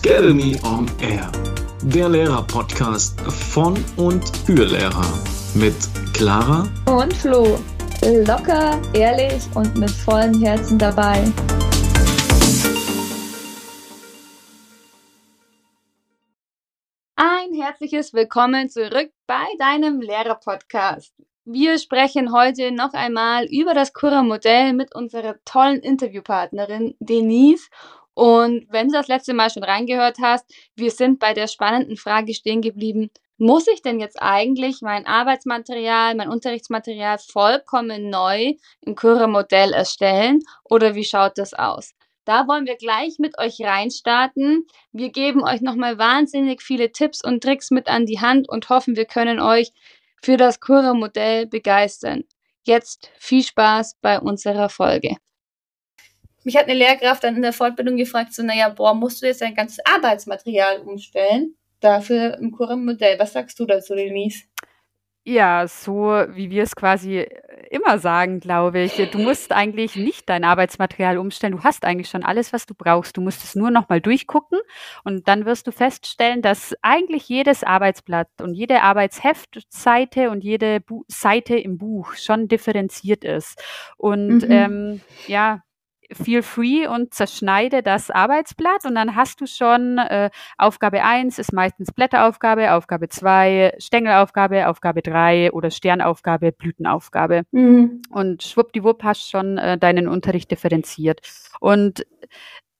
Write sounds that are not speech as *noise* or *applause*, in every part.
Academy on Air, der Lehrer-Podcast von und für Lehrer mit Clara und Flo. Locker, ehrlich und mit vollem Herzen dabei. Ein herzliches Willkommen zurück bei deinem Lehrer-Podcast. Wir sprechen heute noch einmal über das Cura-Modell mit unserer tollen Interviewpartnerin Denise und wenn du das letzte Mal schon reingehört hast, wir sind bei der spannenden Frage stehen geblieben, muss ich denn jetzt eigentlich mein Arbeitsmaterial, mein Unterrichtsmaterial vollkommen neu im Curre-Modell erstellen oder wie schaut das aus? Da wollen wir gleich mit euch reinstarten. Wir geben euch nochmal wahnsinnig viele Tipps und Tricks mit an die Hand und hoffen, wir können euch für das Curre-Modell begeistern. Jetzt viel Spaß bei unserer Folge mich hat eine Lehrkraft dann in der Fortbildung gefragt, so, naja, boah, musst du jetzt dein ganzes Arbeitsmaterial umstellen? Dafür im Kurrenmodell. Was sagst du dazu, Denise? Ja, so wie wir es quasi immer sagen, glaube ich. Du musst eigentlich nicht dein Arbeitsmaterial umstellen. Du hast eigentlich schon alles, was du brauchst. Du musst es nur noch mal durchgucken und dann wirst du feststellen, dass eigentlich jedes Arbeitsblatt und jede Arbeitsheftseite und jede Bu Seite im Buch schon differenziert ist. Und mhm. ähm, ja, feel free und zerschneide das Arbeitsblatt und dann hast du schon äh, Aufgabe 1 ist meistens Blätteraufgabe, Aufgabe 2 Stängelaufgabe, Aufgabe 3 oder Sternaufgabe, Blütenaufgabe. Mhm. Und schwuppdiwupp hast schon äh, deinen Unterricht differenziert. Und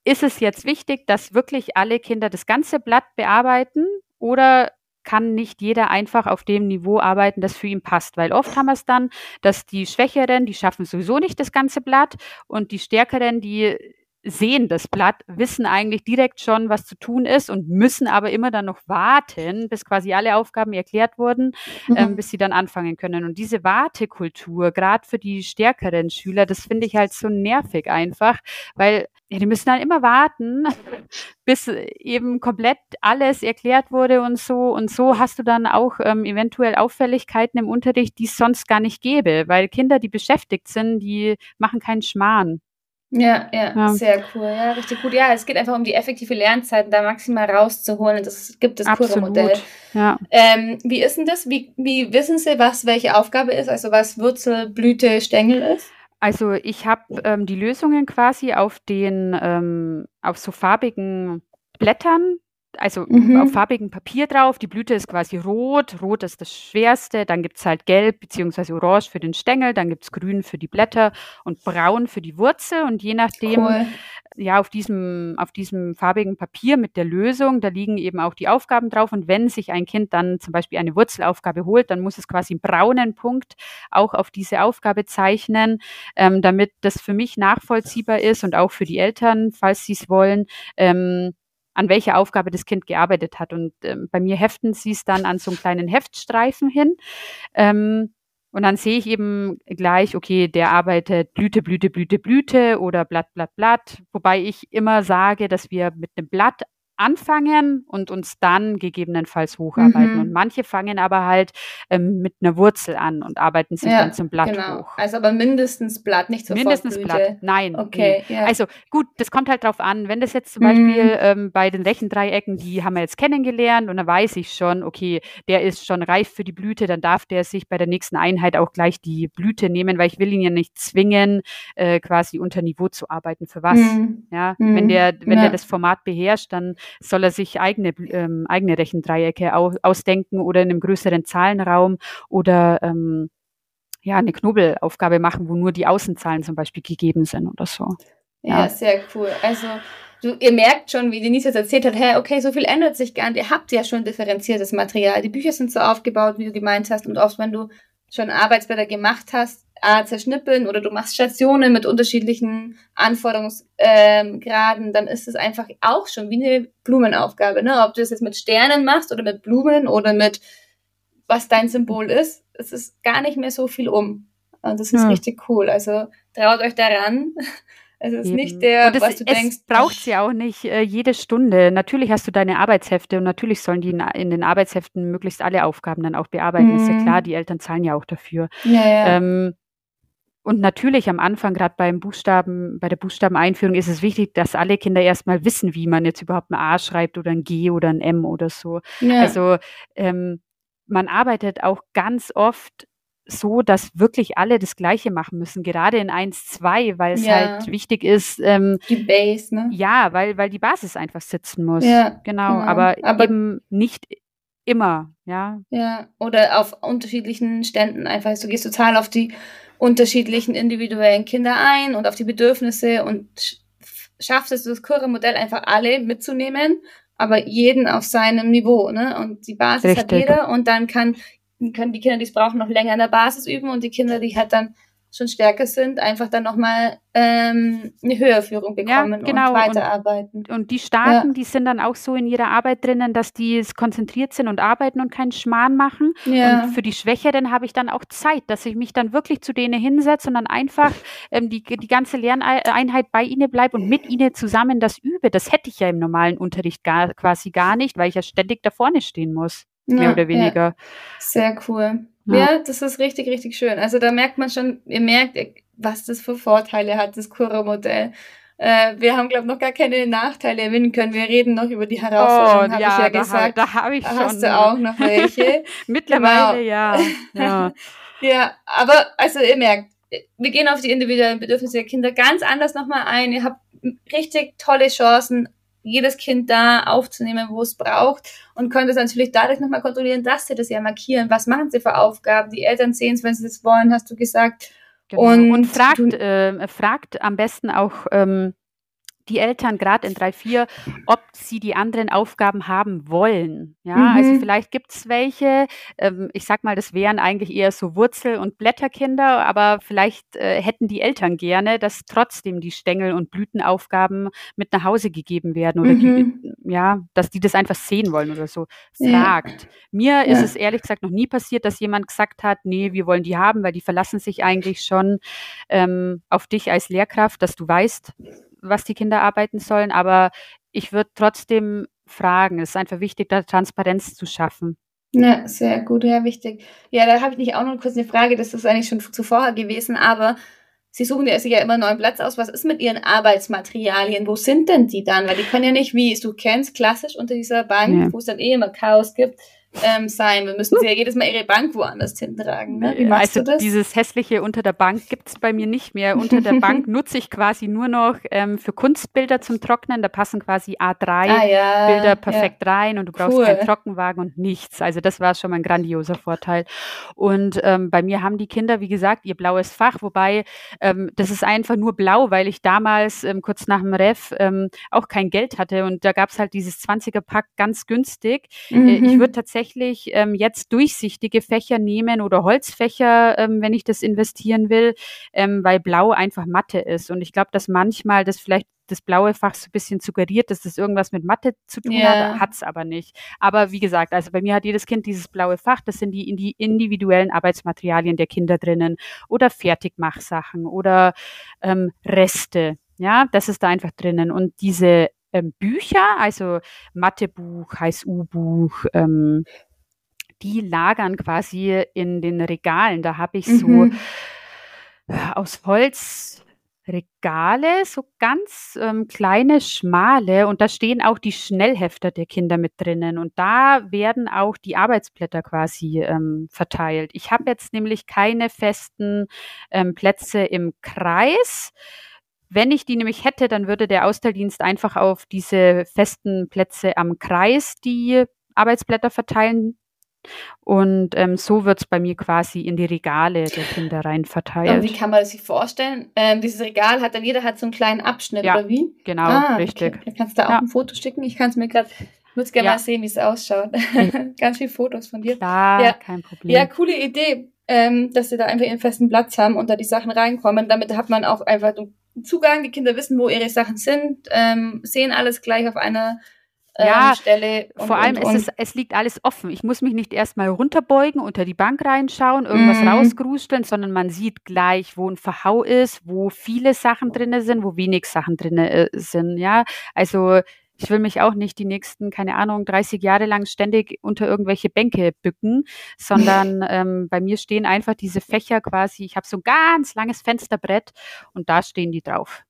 ist es jetzt wichtig, dass wirklich alle Kinder das ganze Blatt bearbeiten oder kann nicht jeder einfach auf dem Niveau arbeiten, das für ihn passt. Weil oft haben wir es dann, dass die Schwächeren, die schaffen sowieso nicht das ganze Blatt und die Stärkeren, die sehen das Blatt, wissen eigentlich direkt schon, was zu tun ist und müssen aber immer dann noch warten, bis quasi alle Aufgaben erklärt wurden, mhm. ähm, bis sie dann anfangen können. Und diese Wartekultur, gerade für die stärkeren Schüler, das finde ich halt so nervig einfach, weil ja, die müssen dann immer warten, *laughs* bis eben komplett alles erklärt wurde und so. Und so hast du dann auch ähm, eventuell Auffälligkeiten im Unterricht, die es sonst gar nicht gäbe, weil Kinder, die beschäftigt sind, die machen keinen Schmarrn. Ja, ja, ja, sehr cool. Ja, richtig gut. Ja, es geht einfach um die effektive Lernzeiten da maximal rauszuholen. Das gibt das pure Modell. Ja. Ähm, wie ist denn das? Wie, wie wissen Sie, was welche Aufgabe ist? Also was Wurzel, Blüte, Stängel ist? Also ich habe ähm, die Lösungen quasi auf den ähm, auf so farbigen Blättern also mhm. auf farbigem Papier drauf. Die Blüte ist quasi rot. Rot ist das schwerste. Dann gibt es halt gelb bzw. orange für den Stängel. Dann gibt es grün für die Blätter und braun für die Wurzel. Und je nachdem, cool. ja, auf diesem, auf diesem farbigen Papier mit der Lösung, da liegen eben auch die Aufgaben drauf. Und wenn sich ein Kind dann zum Beispiel eine Wurzelaufgabe holt, dann muss es quasi einen braunen Punkt auch auf diese Aufgabe zeichnen, ähm, damit das für mich nachvollziehbar ist und auch für die Eltern, falls sie es wollen. Ähm, an welche Aufgabe das Kind gearbeitet hat. Und ähm, bei mir heften sie es dann an so einen kleinen Heftstreifen hin. Ähm, und dann sehe ich eben gleich, okay, der arbeitet Blüte, Blüte, Blüte, Blüte oder Blatt, Blatt, Blatt. Wobei ich immer sage, dass wir mit einem Blatt anfangen und uns dann gegebenenfalls hocharbeiten. Mhm. Und manche fangen aber halt ähm, mit einer Wurzel an und arbeiten sich ja, dann zum Blatt genau. hoch. Also aber mindestens Blatt, nicht sofort Mindestens Blüte. Blatt, nein. Okay. Ja. Also gut, das kommt halt drauf an. Wenn das jetzt zum mhm. Beispiel ähm, bei den Rechendreiecken, die haben wir jetzt kennengelernt und da weiß ich schon, okay, der ist schon reif für die Blüte, dann darf der sich bei der nächsten Einheit auch gleich die Blüte nehmen, weil ich will ihn ja nicht zwingen, äh, quasi unter Niveau zu arbeiten. Für was? Mhm. Ja, wenn mhm. der, wenn ja. der das Format beherrscht, dann soll er sich eigene, ähm, eigene Rechendreiecke au ausdenken oder in einem größeren Zahlenraum oder ähm, ja, eine Knobelaufgabe machen, wo nur die Außenzahlen zum Beispiel gegeben sind oder so. Ja, ja sehr cool. Also du, ihr merkt schon, wie Denise jetzt erzählt hat, hey, okay, so viel ändert sich gar nicht. Ihr habt ja schon differenziertes Material. Die Bücher sind so aufgebaut, wie du gemeint hast. Und oft, wenn du schon Arbeitsblätter gemacht hast, äh, zerschnippeln oder du machst Stationen mit unterschiedlichen Anforderungsgraden, ähm, dann ist es einfach auch schon wie eine Blumenaufgabe. Ne? Ob du das jetzt mit Sternen machst oder mit Blumen oder mit was dein Symbol ist, es ist gar nicht mehr so viel um. Und das ist ja. richtig cool. Also traut euch daran. *laughs* Es ist Eben. nicht der, es, was du es denkst. braucht ja auch nicht äh, jede Stunde. Natürlich hast du deine Arbeitshefte und natürlich sollen die in, in den Arbeitsheften möglichst alle Aufgaben dann auch bearbeiten. Mhm. Ist ja mhm. klar, die Eltern zahlen ja auch dafür. Ja, ja. Ähm, und natürlich am Anfang, gerade beim Buchstaben, bei der Buchstabeneinführung, ist es wichtig, dass alle Kinder erstmal wissen, wie man jetzt überhaupt ein A schreibt oder ein G oder ein M oder so. Ja. Also ähm, man arbeitet auch ganz oft so, dass wirklich alle das Gleiche machen müssen, gerade in 1, 2, weil es ja. halt wichtig ist. Ähm, die Base, ne? Ja, weil, weil die Basis einfach sitzen muss. Ja, genau, genau. Aber, aber eben nicht immer, ja. Ja, oder auf unterschiedlichen Ständen einfach. Du gehst total auf die unterschiedlichen individuellen Kinder ein und auf die Bedürfnisse und schaffst es, das Kurre-Modell einfach alle mitzunehmen, aber jeden auf seinem Niveau, ne? Und die Basis Richtig. hat jeder und dann kann, können die Kinder, die es brauchen, noch länger in der Basis üben und die Kinder, die halt dann schon stärker sind, einfach dann nochmal ähm, eine Höherführung bekommen ja, genau. und weiterarbeiten. Und, und die Starken, ja. die sind dann auch so in ihrer Arbeit drinnen, dass die konzentriert sind und arbeiten und keinen Schmarrn machen. Ja. Und für die Schwächeren habe ich dann auch Zeit, dass ich mich dann wirklich zu denen hinsetze und dann einfach ähm, die, die ganze Lerneinheit bei ihnen bleibe und mit ihnen zusammen das übe. Das hätte ich ja im normalen Unterricht gar, quasi gar nicht, weil ich ja ständig da vorne stehen muss. mehr oder weniger. Sehr cool. Ja. das ist richtig, richtig schön. Also da merkt man schon, ihr merkt, was das für Vorteile hat, das Kura-Modell. Äh, wir haben, glaube ich, noch gar keine Nachteile erwinnen können. Wir reden noch über die Herausforderungen, oh, habe ja, ich ja da gesagt. da habe ich da schon. Hast du auch noch welche? *laughs* Mittlerweile, genau. ja. *laughs* Ja. ja, aber also ihr merkt, wir gehen auf die individuellen Bedürfnisse der Kinder ganz anders nochmal ein. Ihr habt richtig tolle Chancen, jedes Kind da aufzunehmen, wo es braucht und könnt es natürlich dadurch nochmal kontrollieren, dass sie das ja markieren. Was machen sie für Aufgaben? Die Eltern sehen es, wenn sie das wollen, hast du gesagt. Genau. Und, und, fragt, äh, fragt am besten auch ähm, die Eltern gerade in 3-4, ob sie die anderen Aufgaben haben wollen. Ja, mhm. also vielleicht gibt es welche, ähm, ich sag mal, das wären eigentlich eher so Wurzel- und Blätterkinder, aber vielleicht äh, hätten die Eltern gerne, dass trotzdem die Stängel- und Blütenaufgaben mit nach Hause gegeben werden oder mhm. die, ja, dass die das einfach sehen wollen oder so. Fragt. Ja. Mir ja. ist es ehrlich gesagt noch nie passiert, dass jemand gesagt hat, nee, wir wollen die haben, weil die verlassen sich eigentlich schon ähm, auf dich als Lehrkraft, dass du weißt, was die Kinder arbeiten sollen, aber ich würde trotzdem fragen. Es ist einfach wichtig, da Transparenz zu schaffen. Ja, sehr gut, ja, wichtig. Ja, da habe ich nicht auch noch kurz eine Frage, das ist eigentlich schon zuvor gewesen, aber Sie suchen ja sich ja immer einen neuen Platz aus. Was ist mit Ihren Arbeitsmaterialien? Wo sind denn die dann? Weil die können ja nicht, wie du kennst, klassisch unter dieser Bank, ja. wo es dann eh immer Chaos gibt, ähm, sein. Wir müssen sie ja jedes Mal ihre Bank woanders hintragen. Ne? Wie machst also du das? dieses hässliche unter der Bank gibt es bei mir nicht mehr. Unter der Bank *laughs* nutze ich quasi nur noch ähm, für Kunstbilder zum Trocknen. Da passen quasi A3 ah, ja, Bilder perfekt ja. rein und du brauchst cool. keinen Trockenwagen und nichts. Also das war schon mal ein grandioser Vorteil. Und ähm, bei mir haben die Kinder, wie gesagt, ihr blaues Fach, wobei ähm, das ist einfach nur blau, weil ich damals ähm, kurz nach dem Ref ähm, auch kein Geld hatte und da gab es halt dieses 20er-Pack ganz günstig. Mhm. Äh, ich mhm. würde tatsächlich tatsächlich ähm, jetzt durchsichtige Fächer nehmen oder Holzfächer, ähm, wenn ich das investieren will, ähm, weil Blau einfach Mathe ist. Und ich glaube, dass manchmal das vielleicht das blaue Fach so ein bisschen suggeriert, dass das irgendwas mit Mathe zu tun yeah. hat, hat es aber nicht. Aber wie gesagt, also bei mir hat jedes Kind dieses blaue Fach, das sind die, die individuellen Arbeitsmaterialien der Kinder drinnen oder Fertigmachsachen oder ähm, Reste. Ja, das ist da einfach drinnen. Und diese ähm, Bücher, also Mathebuch, HSU-Buch, ähm, die lagern quasi in den Regalen. Da habe ich so mhm. Aus Holz Regale, so ganz ähm, kleine, schmale und da stehen auch die Schnellhefter der Kinder mit drinnen und da werden auch die Arbeitsblätter quasi ähm, verteilt. Ich habe jetzt nämlich keine festen ähm, Plätze im Kreis. Wenn ich die nämlich hätte, dann würde der Austeildienst einfach auf diese festen Plätze am Kreis die Arbeitsblätter verteilen. Und ähm, so wird es bei mir quasi in die Regale der Kinder rein verteilt. Und wie kann man sich vorstellen? Ähm, dieses Regal hat dann jeder hat so einen kleinen Abschnitt, ja, oder wie? Genau, ah, richtig. Okay. Kannst du da auch ja. ein Foto schicken? Ich kann es mir gerade ich würde gerne ja. mal sehen, wie es ausschaut. *laughs* Ganz viele Fotos von dir. Klar, ja. kein Problem. Ja, coole Idee, ähm, dass sie da einfach ihren festen Platz haben und da die Sachen reinkommen. Damit hat man auch einfach, Zugang, die Kinder wissen, wo ihre Sachen sind, ähm, sehen alles gleich auf einer ähm, ja, Stelle. Und, vor allem und, und. Es, ist, es liegt alles offen. Ich muss mich nicht erstmal runterbeugen, unter die Bank reinschauen, irgendwas mhm. rausgrusteln, sondern man sieht gleich, wo ein Verhau ist, wo viele Sachen drin sind, wo wenig Sachen drin äh, sind. Ja, also ich will mich auch nicht die nächsten, keine Ahnung, 30 Jahre lang ständig unter irgendwelche Bänke bücken, sondern *laughs* ähm, bei mir stehen einfach diese Fächer quasi, ich habe so ein ganz langes Fensterbrett und da stehen die drauf.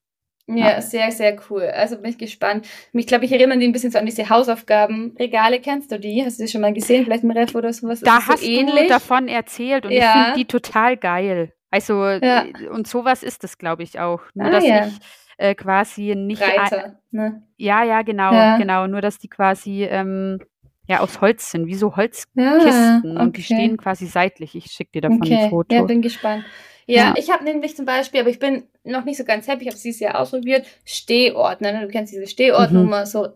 Ja, ja, sehr, sehr cool. Also bin ich gespannt. Ich glaube, ich erinnere mich ein bisschen so an diese Hausaufgabenregale. Kennst du die? Hast du die schon mal gesehen? Vielleicht im Ref oder sowas? Da hast so ähnlich? du davon erzählt und ja. ich finde die total geil. Also, ja. und sowas ist es, glaube ich, auch. Nur, ah, dass ich äh, quasi nicht. Breite, ne? Ja, ja, genau, ja. genau. Nur, dass die quasi ähm, ja aus Holz sind, wie so Holzkisten. okay. Und die stehen quasi seitlich. Ich schicke dir davon okay. ein Foto. Ja, bin gespannt. Ja, ich habe nämlich zum Beispiel, aber ich bin noch nicht so ganz happy, ich habe es dieses Jahr ausprobiert, Stehordner. Ne? Du kennst diese Stehordner, mhm. so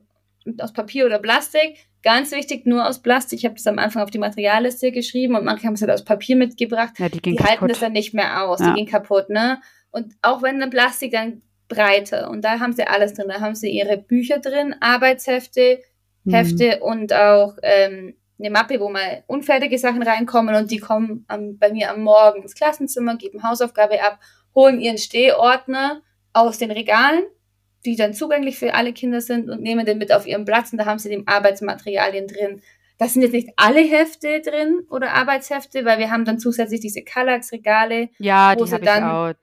aus Papier oder Plastik. Ganz wichtig, nur aus Plastik. Ich habe das am Anfang auf die Materialliste geschrieben und manche haben es halt aus Papier mitgebracht. Ja, die, die halten das dann nicht mehr aus, ja. die gehen kaputt, ne? Und auch wenn dann Plastik, dann Breite. Und da haben sie alles drin. Da haben sie ihre Bücher drin, Arbeitshefte, mhm. Hefte und auch ähm, eine Mappe, wo mal unfertige Sachen reinkommen und die kommen am, bei mir am Morgen ins Klassenzimmer, geben Hausaufgabe ab, holen ihren Stehordner aus den Regalen, die dann zugänglich für alle Kinder sind und nehmen den mit auf ihren Platz und da haben sie die Arbeitsmaterialien drin. Das sind jetzt nicht alle Hefte drin oder Arbeitshefte, weil wir haben dann zusätzlich diese Kallax-Regale. Ja, die habe ich auch.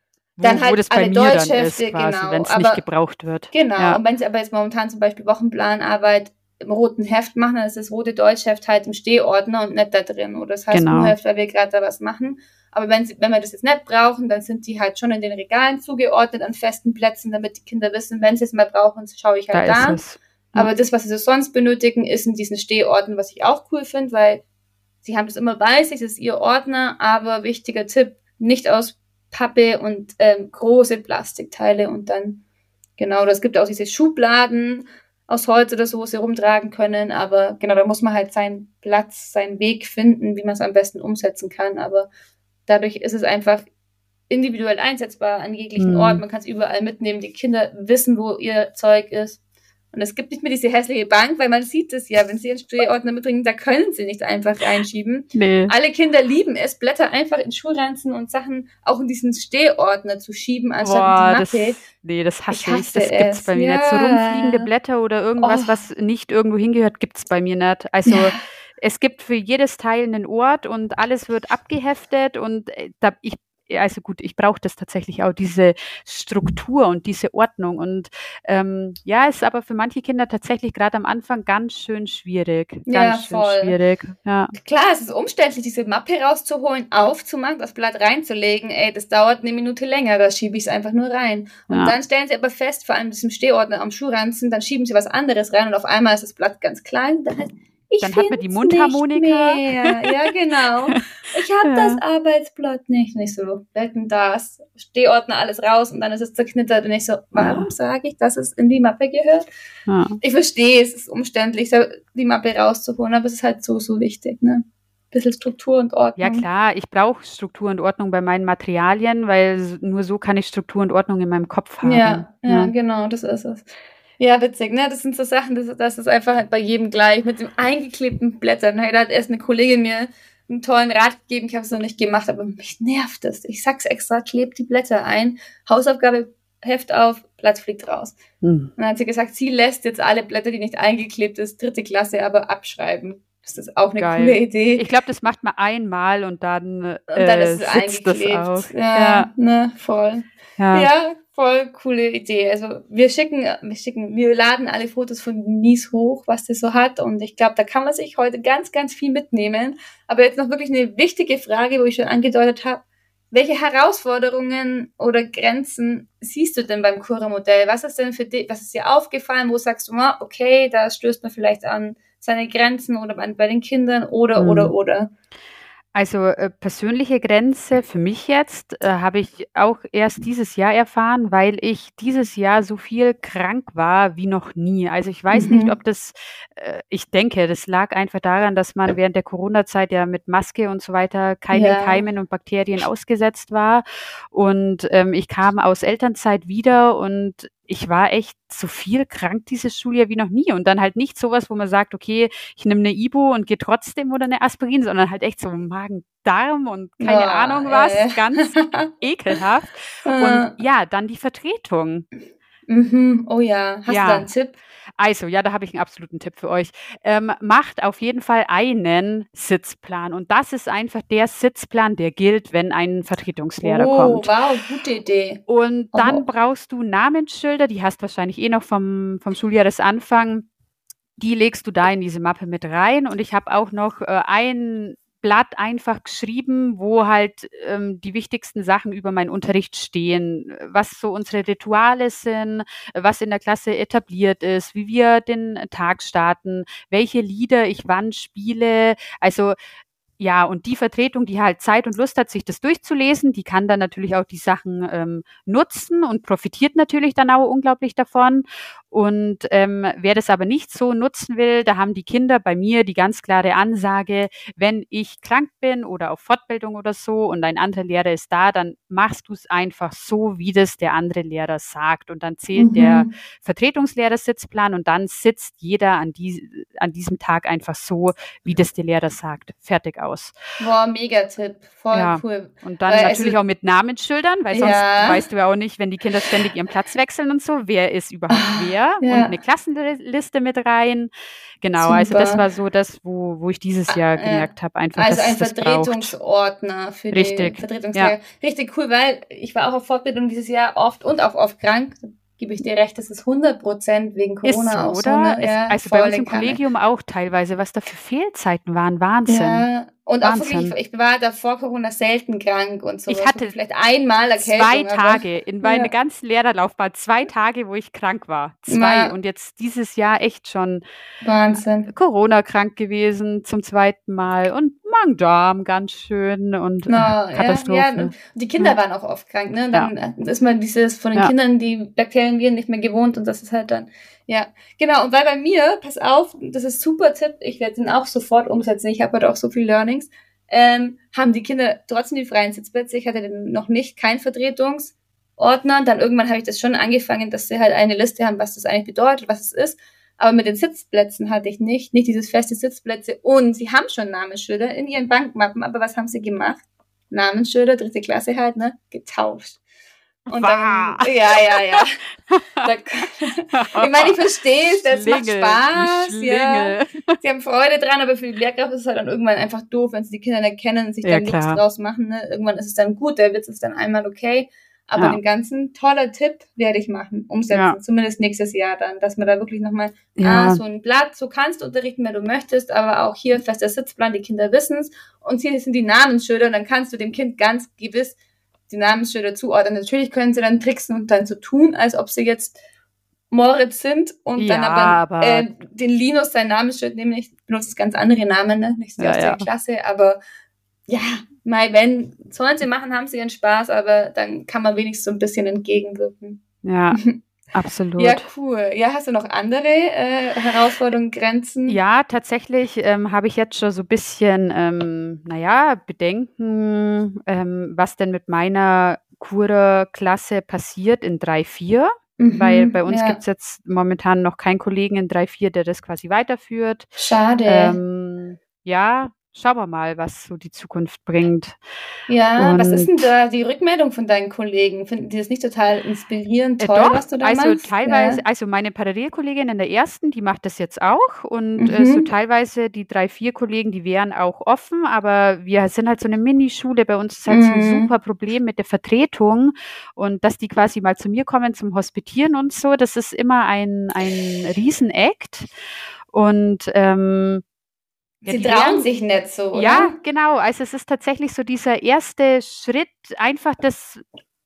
Dann wo, halt wo das alle Deutschhefte, genau. Wenn es nicht gebraucht wird. Genau. Ja. Und wenn sie aber jetzt momentan zum Beispiel Wochenplanarbeit im roten Heft machen, dann ist das rote Deutschheft halt im Stehordner und nicht da drin. Oder das heißt genau. Heft, weil wir gerade da was machen. Aber wenn, sie, wenn wir das jetzt nicht brauchen, dann sind die halt schon in den Regalen zugeordnet an festen Plätzen, damit die Kinder wissen, wenn sie es mal brauchen, schaue ich halt da. da. Ja. Aber das, was sie so sonst benötigen, ist in diesen Stehordnern, was ich auch cool finde, weil sie haben das immer bei sich, das ist ihr Ordner, aber wichtiger Tipp, nicht aus Pappe und ähm, große Plastikteile und dann, genau, das gibt auch diese Schubladen, aus Holz oder so, wo sie rumtragen können. Aber genau, da muss man halt seinen Platz, seinen Weg finden, wie man es am besten umsetzen kann. Aber dadurch ist es einfach individuell einsetzbar an jeglichen mhm. Ort. Man kann es überall mitnehmen. Die Kinder wissen, wo ihr Zeug ist. Und es gibt nicht mehr diese hässliche Bank, weil man sieht es ja, wenn sie einen Stehordner mitbringen, da können sie nicht einfach reinschieben. Nee. Alle Kinder lieben es, Blätter einfach in Schulranzen und Sachen auch in diesen Stehordner zu schieben, anstatt Boah, in die Mappe. Das, nee, das hasse ich. Hasse das gibt's es. bei mir ja. nicht. So rumfliegende Blätter oder irgendwas, oh. was nicht irgendwo hingehört, gibt's bei mir nicht. Also ja. es gibt für jedes Teil einen Ort und alles wird abgeheftet und äh, da, ich also gut, ich brauche das tatsächlich auch, diese Struktur und diese Ordnung. Und ähm, ja, ist aber für manche Kinder tatsächlich gerade am Anfang ganz schön schwierig. Ganz ja, schön voll. schwierig. Ja. Klar, es ist umständlich, diese Mappe rauszuholen, aufzumachen, das Blatt reinzulegen. Ey, das dauert eine Minute länger, da schiebe ich es einfach nur rein. Und ja. dann stellen sie aber fest, vor allem diesem Stehordner am Schuhranzen, dann schieben sie was anderes rein und auf einmal ist das Blatt ganz klein. Dann ich dann hat man die Mundharmonika. Ja, genau. Ich *laughs* habe ja. das Arbeitsblatt nicht. Nicht so, wetten das. Stehordner alles raus und dann ist es zerknittert und ich so, warum ja. sage ich, dass es in die Mappe gehört? Ja. Ich verstehe, es ist umständlich, die Mappe rauszuholen, aber es ist halt so, so wichtig, ne? bisschen Struktur und Ordnung. Ja klar, ich brauche Struktur und Ordnung bei meinen Materialien, weil nur so kann ich Struktur und Ordnung in meinem Kopf haben. Ja, ja, ja. genau, das ist es. Ja, witzig, ne? Das sind so Sachen, das, das ist einfach halt bei jedem gleich. Mit den eingeklebten Blättern. Da hat erst eine Kollegin mir einen tollen Rat gegeben. Ich habe es noch nicht gemacht, aber mich nervt es. Ich sag's extra, klebt die Blätter ein. Hausaufgabe, Heft auf, Blatt fliegt raus. Hm. Und dann hat sie gesagt, sie lässt jetzt alle Blätter, die nicht eingeklebt ist, dritte Klasse, aber abschreiben. Das ist auch eine Geil. coole Idee. Ich glaube, das macht man einmal und dann, und dann äh, ist es sitzt eingeklebt. das auch. Ja, ja, ne, voll. Ja. ja, voll coole Idee. Also wir schicken, wir schicken, wir laden alle Fotos von Denise hoch, was das so hat. Und ich glaube, da kann man sich heute ganz, ganz viel mitnehmen. Aber jetzt noch wirklich eine wichtige Frage, wo ich schon angedeutet habe. Welche Herausforderungen oder Grenzen siehst du denn beim Cura-Modell? Was ist denn für dich, was ist dir aufgefallen? Wo sagst du, okay, da stößt man vielleicht an seine Grenzen oder bei, bei den Kindern oder, mhm. oder, oder? Also äh, persönliche Grenze für mich jetzt äh, habe ich auch erst dieses Jahr erfahren, weil ich dieses Jahr so viel krank war wie noch nie. Also ich weiß mhm. nicht, ob das, äh, ich denke, das lag einfach daran, dass man während der Corona-Zeit ja mit Maske und so weiter keinen ja. Keimen und Bakterien ausgesetzt war. Und ähm, ich kam aus Elternzeit wieder und ich war echt so viel krank dieses Schuljahr wie noch nie. Und dann halt nicht sowas, wo man sagt, okay, ich nehme eine Ibo und gehe trotzdem oder eine Aspirin, sondern halt echt so Magen-Darm und keine ja, Ahnung was, äh. ganz *laughs* ekelhaft. Und ja, dann die Vertretung. Mhm. Oh ja. Hast Ja. du da einen Tipp? Also, ja, da habe ich einen absoluten Tipp für euch. Ähm, macht auf jeden Fall einen Sitzplan. Und das ist einfach der Sitzplan, der gilt, wenn ein Vertretungslehrer oh, kommt. wow, gute Idee. Und dann Oh. brauchst du Namensschilder, die hast wahrscheinlich eh noch vom, vom Schuljahresanfang. Die legst du da in diese Mappe mit rein. Und ich habe auch noch äh, ein Blatt einfach geschrieben, wo halt ähm, die wichtigsten Sachen über meinen Unterricht stehen, was so unsere Rituale sind, was in der Klasse etabliert ist, wie wir den Tag starten, welche Lieder ich wann spiele. Also ja, und die Vertretung, die halt Zeit und Lust hat, sich das durchzulesen, die kann dann natürlich auch die Sachen ähm, nutzen und profitiert natürlich dann auch unglaublich davon. Und ähm, wer das aber nicht so nutzen will, da haben die Kinder bei mir die ganz klare Ansage, wenn ich krank bin oder auf Fortbildung oder so und ein anderer Lehrer ist da, dann machst du es einfach so, wie das der andere Lehrer sagt. Und dann zählt der Mhm. Vertretungslehrersitzplan und dann sitzt jeder an, die, an diesem Tag einfach so, wie das der Lehrer sagt. Fertig aus. Boah, mega Tipp. Voll Ja. cool. Und dann Weil, natürlich also- auch mit Namensschildern, weil sonst Ja. weißt du ja auch nicht, wenn die Kinder ständig ihren Platz wechseln und so, wer ist überhaupt wer. Ja. Und eine Klassenliste mit rein. Genau, also das Super. war so das, wo, wo ich dieses Jahr ja. gemerkt habe, einfach, Also ein das braucht. Vertretungsordner für die Richtig, Vertretungslehrer. Richtig cool, weil ich war auch auf Fortbildung dieses Jahr oft und auch oft krank. Da Gebe ich dir recht, das ist 100 Prozent wegen Ist Corona so, auch oder? so. Ne? Es- Ja, also bei uns im. Kollegium auch teilweise, was da für Fehlzeiten waren. Wahnsinn. Ja, und auch Wahnsinn. wirklich, ich war da vor Corona selten krank und so. Ich hatte vielleicht einmal Erkältung. Zwei Tage in meiner Ja. ganzen Lehrerlaufbahn, zwei Tage, wo ich krank war. Zwei. Na. Und jetzt dieses Jahr echt schon Wahnsinn. Corona krank gewesen zum zweiten Mal und Magen-Darm ganz schön und Na, äh, ja, Katastrophe. ja, und die Kinder Ja. waren auch oft krank, ne? Dann äh, ist man dieses von den Ja. Kindern die Bakterien Viren nicht mehr gewohnt und das ist halt dann, ja. Genau, und weil bei mir, pass auf, das ist super Tipp, ich werde den auch sofort umsetzen, ich habe heute auch so viel Learnings, ähm, haben die Kinder trotzdem die freien Sitzplätze, ich hatte noch nicht, kein Vertretungsordner, dann irgendwann habe ich das schon angefangen, dass sie halt eine Liste haben, was das eigentlich bedeutet, was es ist, aber mit den Sitzplätzen hatte ich nicht, nicht dieses feste Sitzplätze und sie haben schon Namensschilder in ihren Bankmappen, aber was haben sie gemacht? Namensschilder, dritte Klasse halt, ne? Getauscht. Und dann, Wah. ja, ja, ja. *laughs* Da, *laughs* ich meine, ich verstehe es, das macht Spaß, ja. Sie haben Freude dran, aber für die Lehrkraft ist es halt dann irgendwann einfach doof, wenn sie die Kinder nicht kennen und sich Ja, dann nichts klar. draus machen. Ne? Irgendwann ist es dann gut, der Witz ist dann einmal okay. Aber Ja. den ganzen toller Tipp werde ich machen, umsetzen, Ja. zumindest nächstes Jahr dann, dass man da wirklich nochmal Ja. ah, so ein Blatt, so kannst du unterrichten, wenn du möchtest, aber auch hier fester Sitzplan, die Kinder wissen's und hier sind die Namensschilder und dann kannst du dem Kind ganz gewiss die Namensschilder zuordnen. Natürlich können sie dann tricksen und dann so tun, als ob sie jetzt Moritz sind und dann Ja, aber, aber- äh, den Linus sein Namensschild nehmen. Ich benutze ganz andere Namen, ne? nicht so Ja, aus der ja. Klasse, aber ja, mal wenn, sollen sie machen, haben sie ihren Spaß, aber dann kann man wenigstens so ein bisschen entgegenwirken. Ja, *laughs* absolut. Ja, cool. Ja, hast du noch andere äh, Herausforderungen, Grenzen? Ja, tatsächlich ähm, habe ich jetzt schon so ein bisschen, ähm, naja, Bedenken, ähm, was denn mit meiner Kurklasse passiert in 3-4. Mhm, Weil bei uns ja. gibt's jetzt momentan noch keinen Kollegen in 3-4, der das quasi weiterführt. Schade. Ähm, ja, schauen wir mal, was so die Zukunft bringt. ja, was und- ist denn da die Rückmeldung von deinen Kollegen? Finden die das nicht total inspirierend, Äh, toll, doch, was du da also machst? teilweise, Ja. also meine Parallelkollegin in der ersten, die macht das jetzt auch und äh, Mhm. so teilweise die drei, vier Kollegen, die wären auch offen, aber wir sind halt so eine Minischule, bei uns ist halt so ein Mhm. super Problem mit der Vertretung und dass die quasi mal zu mir kommen zum Hospitieren und so, das ist immer ein, ein Riesenakt und ähm, Sie trauen sich nicht so, oder? ja, genau. Also es ist tatsächlich so dieser erste Schritt, einfach das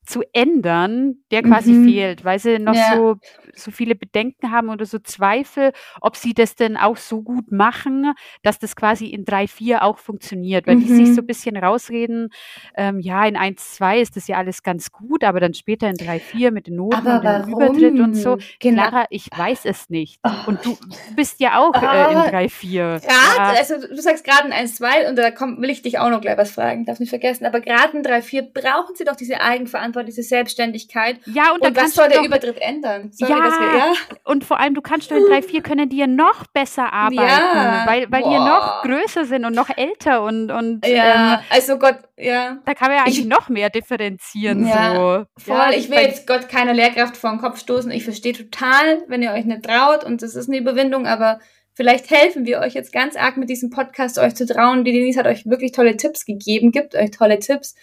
zu ändern, der quasi Mhm. fehlt, weil sie noch Ja. so, so viele Bedenken haben oder so Zweifel, ob sie das denn auch so gut machen, dass das quasi in 3, 4 auch funktioniert, weil die Mhm. sich so ein bisschen rausreden, ähm, ja, in 1, 2 ist das ja alles ganz gut, aber dann später in 3, 4 mit den Noten Aber und dem? Übertritt und so. Genau. Clara, ich weiß es nicht. Oh. Und du bist ja auch äh, Ah, in 3, 4. Gerade, also du sagst gerade in 1, 2 und da kommt, will ich dich auch noch gleich was fragen, darf nicht vergessen, aber gerade in 3, 4 brauchen sie doch diese Eigenverantwortung Eigenverantwortung, diese Selbstständigkeit. Ja, und, und was soll der Übertritt ändern? Sorry, ja, wir, ja, und vor allem, du kannst schon in drei, vier können die ja noch besser arbeiten, ja, weil, weil die ja noch größer sind und noch älter und, und ja, ähm, also Gott, ja. Da kann man ja eigentlich ich, noch mehr differenzieren. Ja, so. voll. Ja, ich will jetzt Gott keine Lehrkraft vor den Kopf stoßen. Ich verstehe total, wenn ihr euch nicht traut und das ist eine Überwindung, aber Vielleicht helfen wir euch jetzt ganz arg mit diesem Podcast, euch zu trauen. Die Denise hat euch wirklich tolle Tipps gegeben, gibt euch tolle Tipps.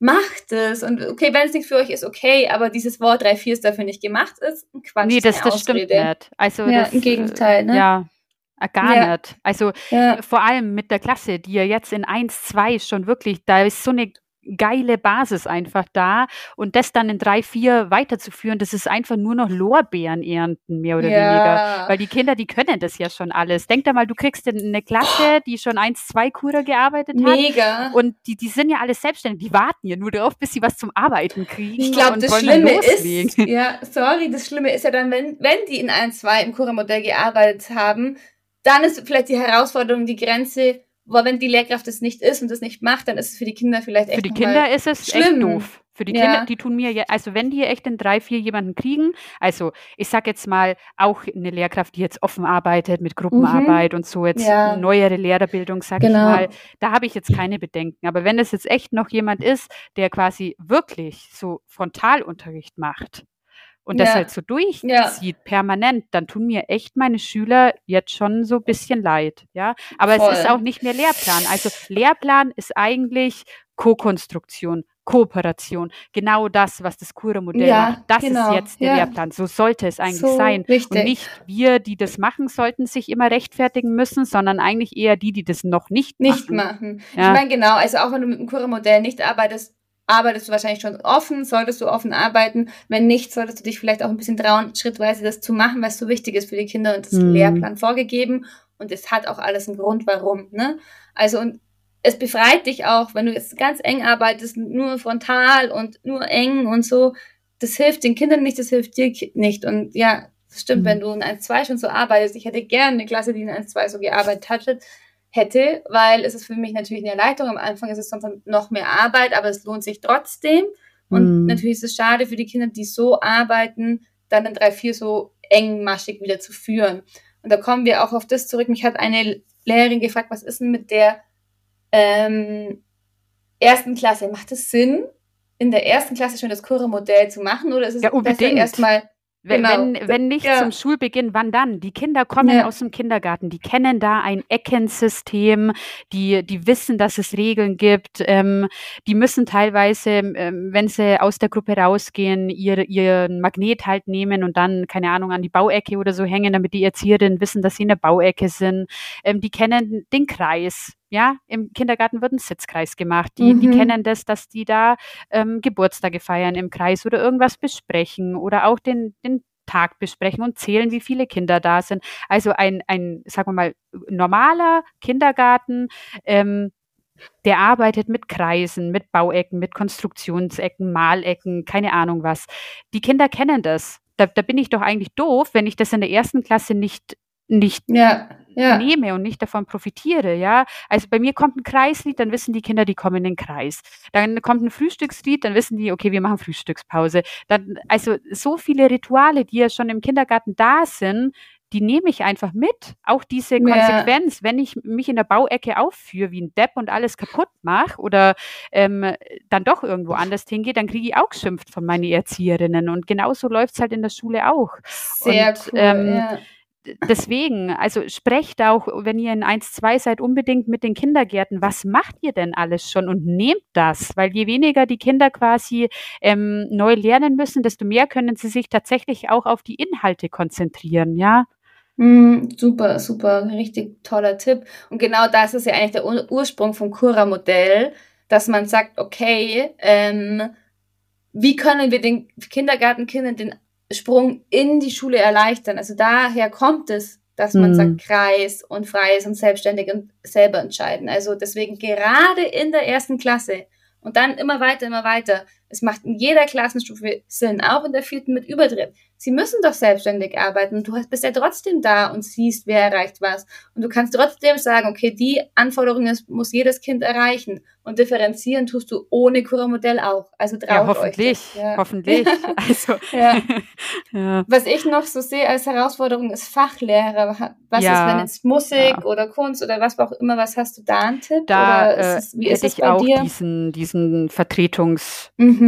Macht es. Und okay, wenn es nicht für euch ist, okay, aber dieses Wort 3, 4 ist dafür nicht gemacht, ist ein Quatsch. Nee, das, das stimmt nicht. Also ja, das, im Gegenteil, ne? Ja, Gar ja. nicht. Also ja. vor allem mit der Klasse, die ja jetzt in 1, 2 schon wirklich, da ist so eine geile Basis einfach da und das dann in drei, vier weiterzuführen, das ist einfach nur noch Lorbeeren ernten, mehr oder ja. weniger. Weil die Kinder, die können das ja schon alles. Denk da mal, du kriegst eine Klasse, die schon eins, zwei Kurer gearbeitet hat. Mega. Und die, die sind ja alles selbstständig. Die warten ja nur darauf, bis sie was zum Arbeiten kriegen. Ich glaube, das Schlimme ist, *laughs* ja, sorry, das Schlimme ist ja dann, wenn, wenn die in eins, zwei im Kurer-Modell gearbeitet haben, dann ist vielleicht die Herausforderung, die Grenze, weil wenn die Lehrkraft es nicht ist und es nicht macht, dann ist es für die Kinder vielleicht echt Für die Kinder ist es schlimm. echt doof. Für die ja. Kinder, die tun mir ja, also wenn die echt in drei, vier jemanden kriegen, also ich sag jetzt mal auch eine Lehrkraft, die jetzt offen arbeitet mit Gruppenarbeit mhm. und so jetzt ja. neuere Lehrerbildung, sag genau. ich mal, da habe ich jetzt keine Bedenken. Aber wenn es jetzt echt noch jemand ist, der quasi wirklich so Frontalunterricht macht, und ja. das halt so durchzieht, ja. permanent, dann tun mir echt meine Schüler jetzt schon so ein bisschen leid, ja. Aber Voll. es ist auch nicht mehr Lehrplan. Also Lehrplan ist eigentlich Co-Konstruktion, Kooperation. Genau das, was das Kura-Modell ja, macht. Das genau. ist jetzt der ja. Lehrplan. So sollte es eigentlich so sein. Richtig. Und nicht wir, die das machen, sollten sich immer rechtfertigen müssen, sondern eigentlich eher die, die das noch nicht, nicht machen. machen. Ja. Ich meine, genau, also auch wenn du mit dem Kura-Modell nicht arbeitest, arbeitest du wahrscheinlich schon offen, solltest du offen arbeiten. Wenn nicht, solltest du dich vielleicht auch ein bisschen trauen, schrittweise das zu machen, es so wichtig ist für die Kinder und das mhm. Lehrplan vorgegeben. Und es hat auch alles einen Grund, warum. Ne? Also und es befreit dich auch, wenn du jetzt ganz eng arbeitest, nur frontal und nur eng und so. Das hilft den Kindern nicht, das hilft dir nicht. Und ja, das stimmt, mhm. wenn du in 1-2 schon so arbeitest. Ich hätte gerne eine Klasse, die in 1-2 so gearbeitet hat, hätte, weil es ist für mich natürlich eine Erleichterung. Am Anfang ist es sonst noch mehr Arbeit, aber es lohnt sich trotzdem. Und mhm. natürlich ist es schade für die Kinder, die so arbeiten, dann in drei, vier so engmaschig wieder zu führen. Und da kommen wir auch auf das zurück. Mich hat eine Lehrerin gefragt, was ist denn mit der ähm, ersten Klasse? Macht es Sinn, in der ersten Klasse schon das Kurre-Modell zu machen oder ist es ja, besser erstmal genau. wenn, wenn nicht ja. zum Schulbeginn, wann dann? Die Kinder kommen ja. aus dem Kindergarten, die kennen da ein Eckensystem, die, die wissen, dass es Regeln gibt, ähm, die müssen teilweise, ähm, wenn sie aus der Gruppe rausgehen, ihr, ihren Magnet halt nehmen und dann, keine Ahnung, an die Bauecke oder so hängen, damit die Erzieherinnen wissen, dass sie in der Bauecke sind. Ähm, die kennen den Kreis, ja, im Kindergarten wird ein Sitzkreis gemacht. Die, mhm. die kennen das, dass die da ähm, Geburtstage feiern im Kreis oder irgendwas besprechen oder auch den, den Tag besprechen und zählen, wie viele Kinder da sind. Also ein, ein sagen wir mal, normaler Kindergarten, ähm, der arbeitet mit Kreisen, mit Bauecken, mit Konstruktionsecken, Malecken, keine Ahnung was. Die Kinder kennen das. Da, da bin ich doch eigentlich doof, wenn ich das in der ersten Klasse nicht nicht ja, ja. nehme und nicht davon profitiere, ja. Also bei mir kommt ein Kreislied, dann wissen die Kinder, die kommen in den Kreis. Dann kommt ein Frühstückslied, dann wissen die, okay, wir machen Frühstückspause. Dann, also so viele Rituale, die ja schon im Kindergarten da sind, die nehme ich einfach mit. Auch diese Konsequenz, ja. wenn ich mich in der Bauecke aufführe wie ein Depp und alles kaputt mache oder ähm, dann doch irgendwo anders hingehe, dann kriege ich auch geschimpft von meinen Erzieherinnen. Und genauso läuft es halt in der Schule auch. Sehr und, cool. Ähm, ja deswegen, also sprecht auch, wenn ihr in 1, 2 seid, unbedingt mit den Kindergärten. Was macht ihr denn alles schon und nehmt das? Weil je weniger die Kinder quasi ähm, neu lernen müssen, desto mehr können sie sich tatsächlich auch auf die Inhalte konzentrieren, ja? Mm, super, super, richtig toller Tipp. Und genau das ist ja eigentlich der Ur Ursprung vom Cura-Modell, dass man sagt, okay, ähm, wie können wir den Kindergartenkindern den Sprung in die Schule erleichtern. Also daher kommt es, dass man mhm. sagt Kreis und freies und selbstständig und selber entscheiden. Also deswegen gerade in der ersten Klasse und dann immer weiter, immer weiter Es macht in jeder Klassenstufe Sinn, auch in der vierten mit Übertritt. Sie müssen doch selbstständig arbeiten. Du bist ja trotzdem da und siehst, wer erreicht was. Und du kannst trotzdem sagen, okay, die Anforderungen muss jedes Kind erreichen. Und differenzieren tust du ohne Kura-Modell auch. Also traut ja, hoffentlich, euch. Ja. hoffentlich. *laughs* Also, ja. *laughs* ja. Was ich noch so sehe als Herausforderung ist Fachlehrer. Was ja. ist, wenn jetzt Musik oder Kunst oder was auch immer, was hast du da einen Tipp? Da äh, es, wie hätte ich auch dir? diesen, diesen Vertretungssitzplan mhm.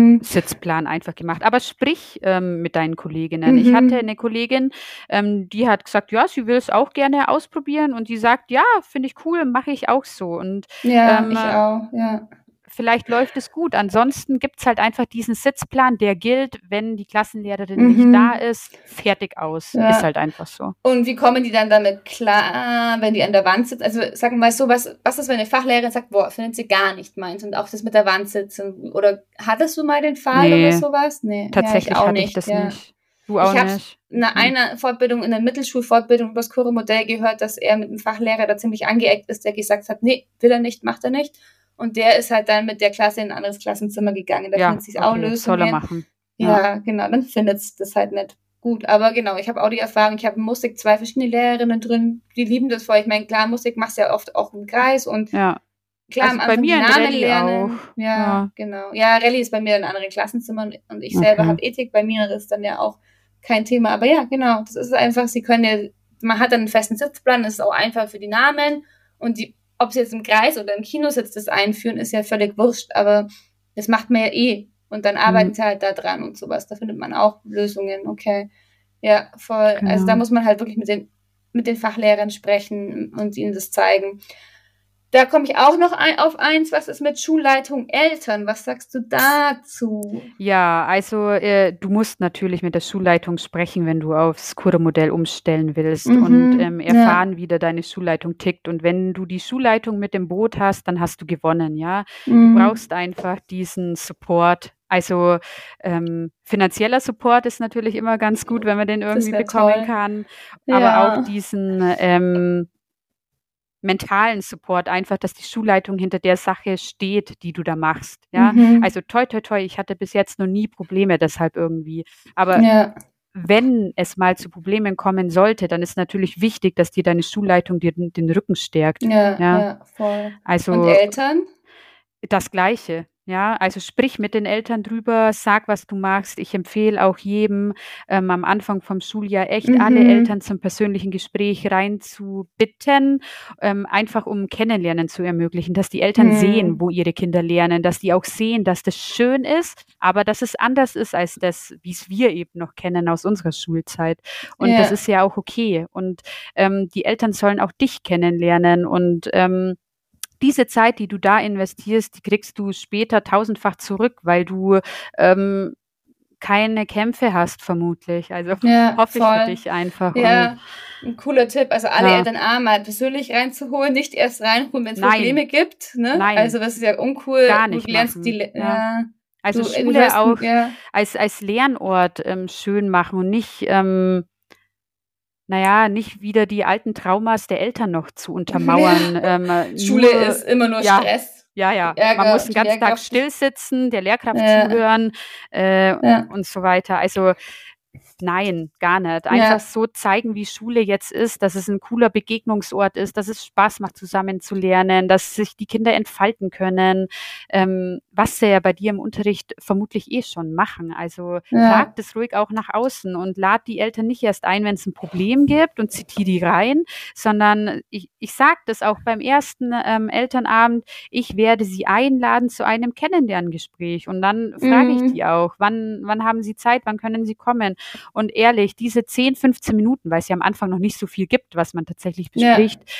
Einfach gemacht. Aber sprich ähm, mit deinen Kolleginnen. Mhm. Ich hatte eine Kollegin, ähm, die hat gesagt, ja, sie will es auch gerne ausprobieren und die sagt, ja, finde ich cool, mache ich auch so. Und ja, ähm, ich auch, ja vielleicht läuft es gut. Ansonsten gibt es halt einfach diesen Sitzplan, der gilt, wenn die Klassenlehrerin mhm. nicht da ist, fertig aus. Ja. Ist halt einfach so. Und wie kommen die dann damit klar, wenn die an der Wand sitzen? Also sagen wir mal so, was, was ist, wenn eine Fachlehrerin sagt, boah, findet sie gar nicht meins und auch das mit der Wand sitzen? Oder hattest du mal den Fall nee. oder sowas? Nee, tatsächlich ja, ich auch nicht. Ich das ja. nicht. Du auch ich habe in einer Fortbildung, in der Mittelschulfortbildung über das Kurre-Modell gehört, dass er mit einem Fachlehrer da ziemlich angeeckt ist, der gesagt hat, nee, will er nicht, macht er nicht. Und der ist halt dann mit der Klasse in ein anderes Klassenzimmer gegangen. Da ja, findet sich okay, auch Lösungen. Soll er machen. Ja, ja genau, dann findet es das halt nicht gut. Aber genau, ich habe auch die Erfahrung, ich habe in Musik zwei verschiedene Lehrerinnen drin, die lieben das vor. Ich meine, klar, Musik machst du ja oft auch im Kreis und ja. klar, also am bei mir Namen lernen. Ja, ja, genau. Ja, Rallye ist bei mir in anderen Klassenzimmern und ich selber okay. habe Ethik, bei mir ist dann ja auch kein Thema. Aber ja, genau, das ist einfach, sie können ja, man hat dann einen festen Sitzplan, das ist auch einfach für die Namen und die ob sie jetzt im Kreis oder im Kino sitzt, das einführen, ist ja völlig wurscht, aber das macht man ja eh. Und dann arbeiten mhm. sie halt da dran und sowas. Da findet man auch Lösungen, okay. Ja, voll. Genau. Also da muss man halt wirklich mit den, mit den Fachlehrern sprechen und ihnen das zeigen. Da komme ich auch noch ein, auf eins. Was ist mit Schulleitung Eltern? Was sagst du dazu? Ja, also äh, du musst natürlich mit der Schulleitung sprechen, wenn du aufs Kurmodell umstellen willst mhm, und ähm, erfahren, ja. wie da deine Schulleitung tickt. Und wenn du die Schulleitung mit dem Boot hast, dann hast du gewonnen, ja. Mhm. Du brauchst einfach diesen Support also ähm, finanzieller Support ist natürlich immer ganz gut, wenn man den irgendwie bekommen toll. kann. Aber ja. auch diesen ähm, mentalen Support einfach, dass die Schulleitung hinter der Sache steht, die du da machst. Ja, mhm. also toi toi toi, ich hatte bis jetzt noch nie Probleme deshalb irgendwie. Aber ja. wenn es mal zu Problemen kommen sollte, dann ist natürlich wichtig, dass dir deine Schulleitung dir den, den Rücken stärkt. Ja, ja, ja voll. Also, Und Eltern? Das Gleiche. Ja, also sprich mit den Eltern drüber, sag, was du machst. Ich empfehle auch jedem ähm, am Anfang vom Schuljahr echt mhm. alle Eltern zum persönlichen Gespräch reinzubitten, ähm, einfach um Kennenlernen zu ermöglichen, dass die Eltern mhm. sehen, wo ihre Kinder lernen, dass die auch sehen, dass das schön ist, aber dass es anders ist als das, wie es wir eben noch kennen aus unserer Schulzeit. Und ja. das ist ja auch okay. Und ähm, die Eltern sollen auch dich kennenlernen und ähm, diese Zeit, die du da investierst, die kriegst du später tausendfach zurück, weil du ähm, keine Kämpfe hast, vermutlich. Also ja, hoffe voll. ich für dich einfach. Ja, ein cooler Tipp. Also alle ja. Eltern A mal persönlich reinzuholen, nicht erst reinholen, wenn es Probleme gibt. Ne? Nein. Also das ist ja uncool. Gar nicht. Du lernst die, ja. ja. Also du, Schule du auch ja. als, als Lernort ähm, schön machen und nicht ähm, naja, nicht wieder die alten Traumas der Eltern noch zu untermauern. *laughs* ähm, Schule nur, ist immer nur ja, Stress. Ja, ja. Ärger, Man muss den ganzen Tag still sitzen, der Lehrkraft ja. zuhören äh, ja. und so weiter. Also Nein, gar nicht. Einfach ja. so zeigen, wie Schule jetzt ist, dass es ein cooler Begegnungsort ist, dass es Spaß macht, zusammen zu lernen, dass sich die Kinder entfalten können, ähm, was sie ja bei dir im Unterricht vermutlich eh schon machen. Also ja. tragt es ruhig auch nach außen und lad die Eltern nicht erst ein, wenn es ein Problem gibt und zitiere die rein, sondern ich, ich sage das auch beim ersten ähm, Elternabend, ich werde sie einladen zu einem Kennenlerngespräch und dann frage mhm. ich die auch, wann, wann haben sie Zeit, wann können sie kommen? Und ehrlich, diese 10, 15 Minuten, weil es ja am Anfang noch nicht so viel gibt, was man tatsächlich bespricht, ja.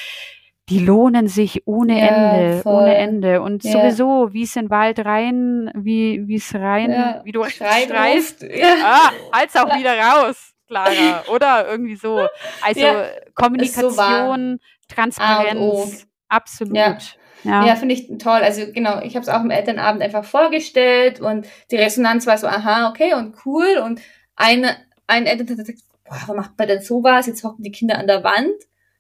Die lohnen sich ohne ja, Ende, voll. ohne Ende. Und ja. sowieso, wie es in den Wald rein, wie es rein, wie du *laughs* schreist, *laughs* ah, halt's auch wieder raus. Clara, *laughs* oder irgendwie so. Also Kommunikation, so Transparenz, absolut. Ja. Ja, finde ich toll. Also genau, ich habe es auch im Elternabend einfach vorgestellt und die Resonanz war so, aha, okay und cool. Und eine, ein Elternteil sagt, boah, warum macht man denn sowas? Jetzt hocken die Kinder an der Wand.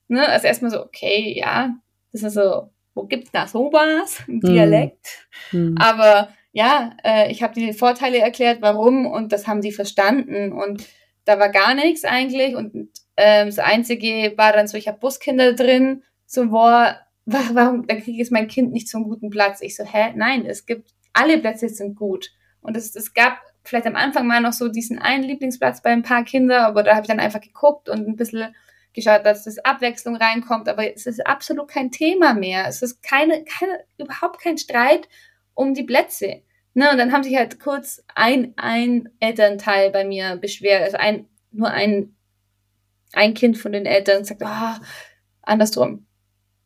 Ne? Also erstmal so, okay, ja, das ist so, wo gibt's da sowas im hm. Dialekt? Hm. Aber ja, äh, ich habe die Vorteile erklärt, warum und das haben sie verstanden und da war gar nichts eigentlich und ähm, das Einzige war dann so, ich habe Buskinder drin, so, boah, *laughs* warum, dann kriege ich mein Kind nicht zum guten Platz. Ich so, hä, nein, es gibt, alle Plätze sind gut. Und es, es gab vielleicht am Anfang mal noch so diesen einen Lieblingsplatz bei ein paar Kindern, aber da habe ich dann einfach geguckt und ein bisschen geschaut, dass das Abwechslung reinkommt, aber es ist absolut kein Thema mehr. Es ist keine, keine, überhaupt kein Streit um die Plätze. Ne, und dann haben sich halt kurz ein, ein Elternteil bei mir beschwert, also ein, nur ein, ein Kind von den Eltern sagt, oh, andersrum.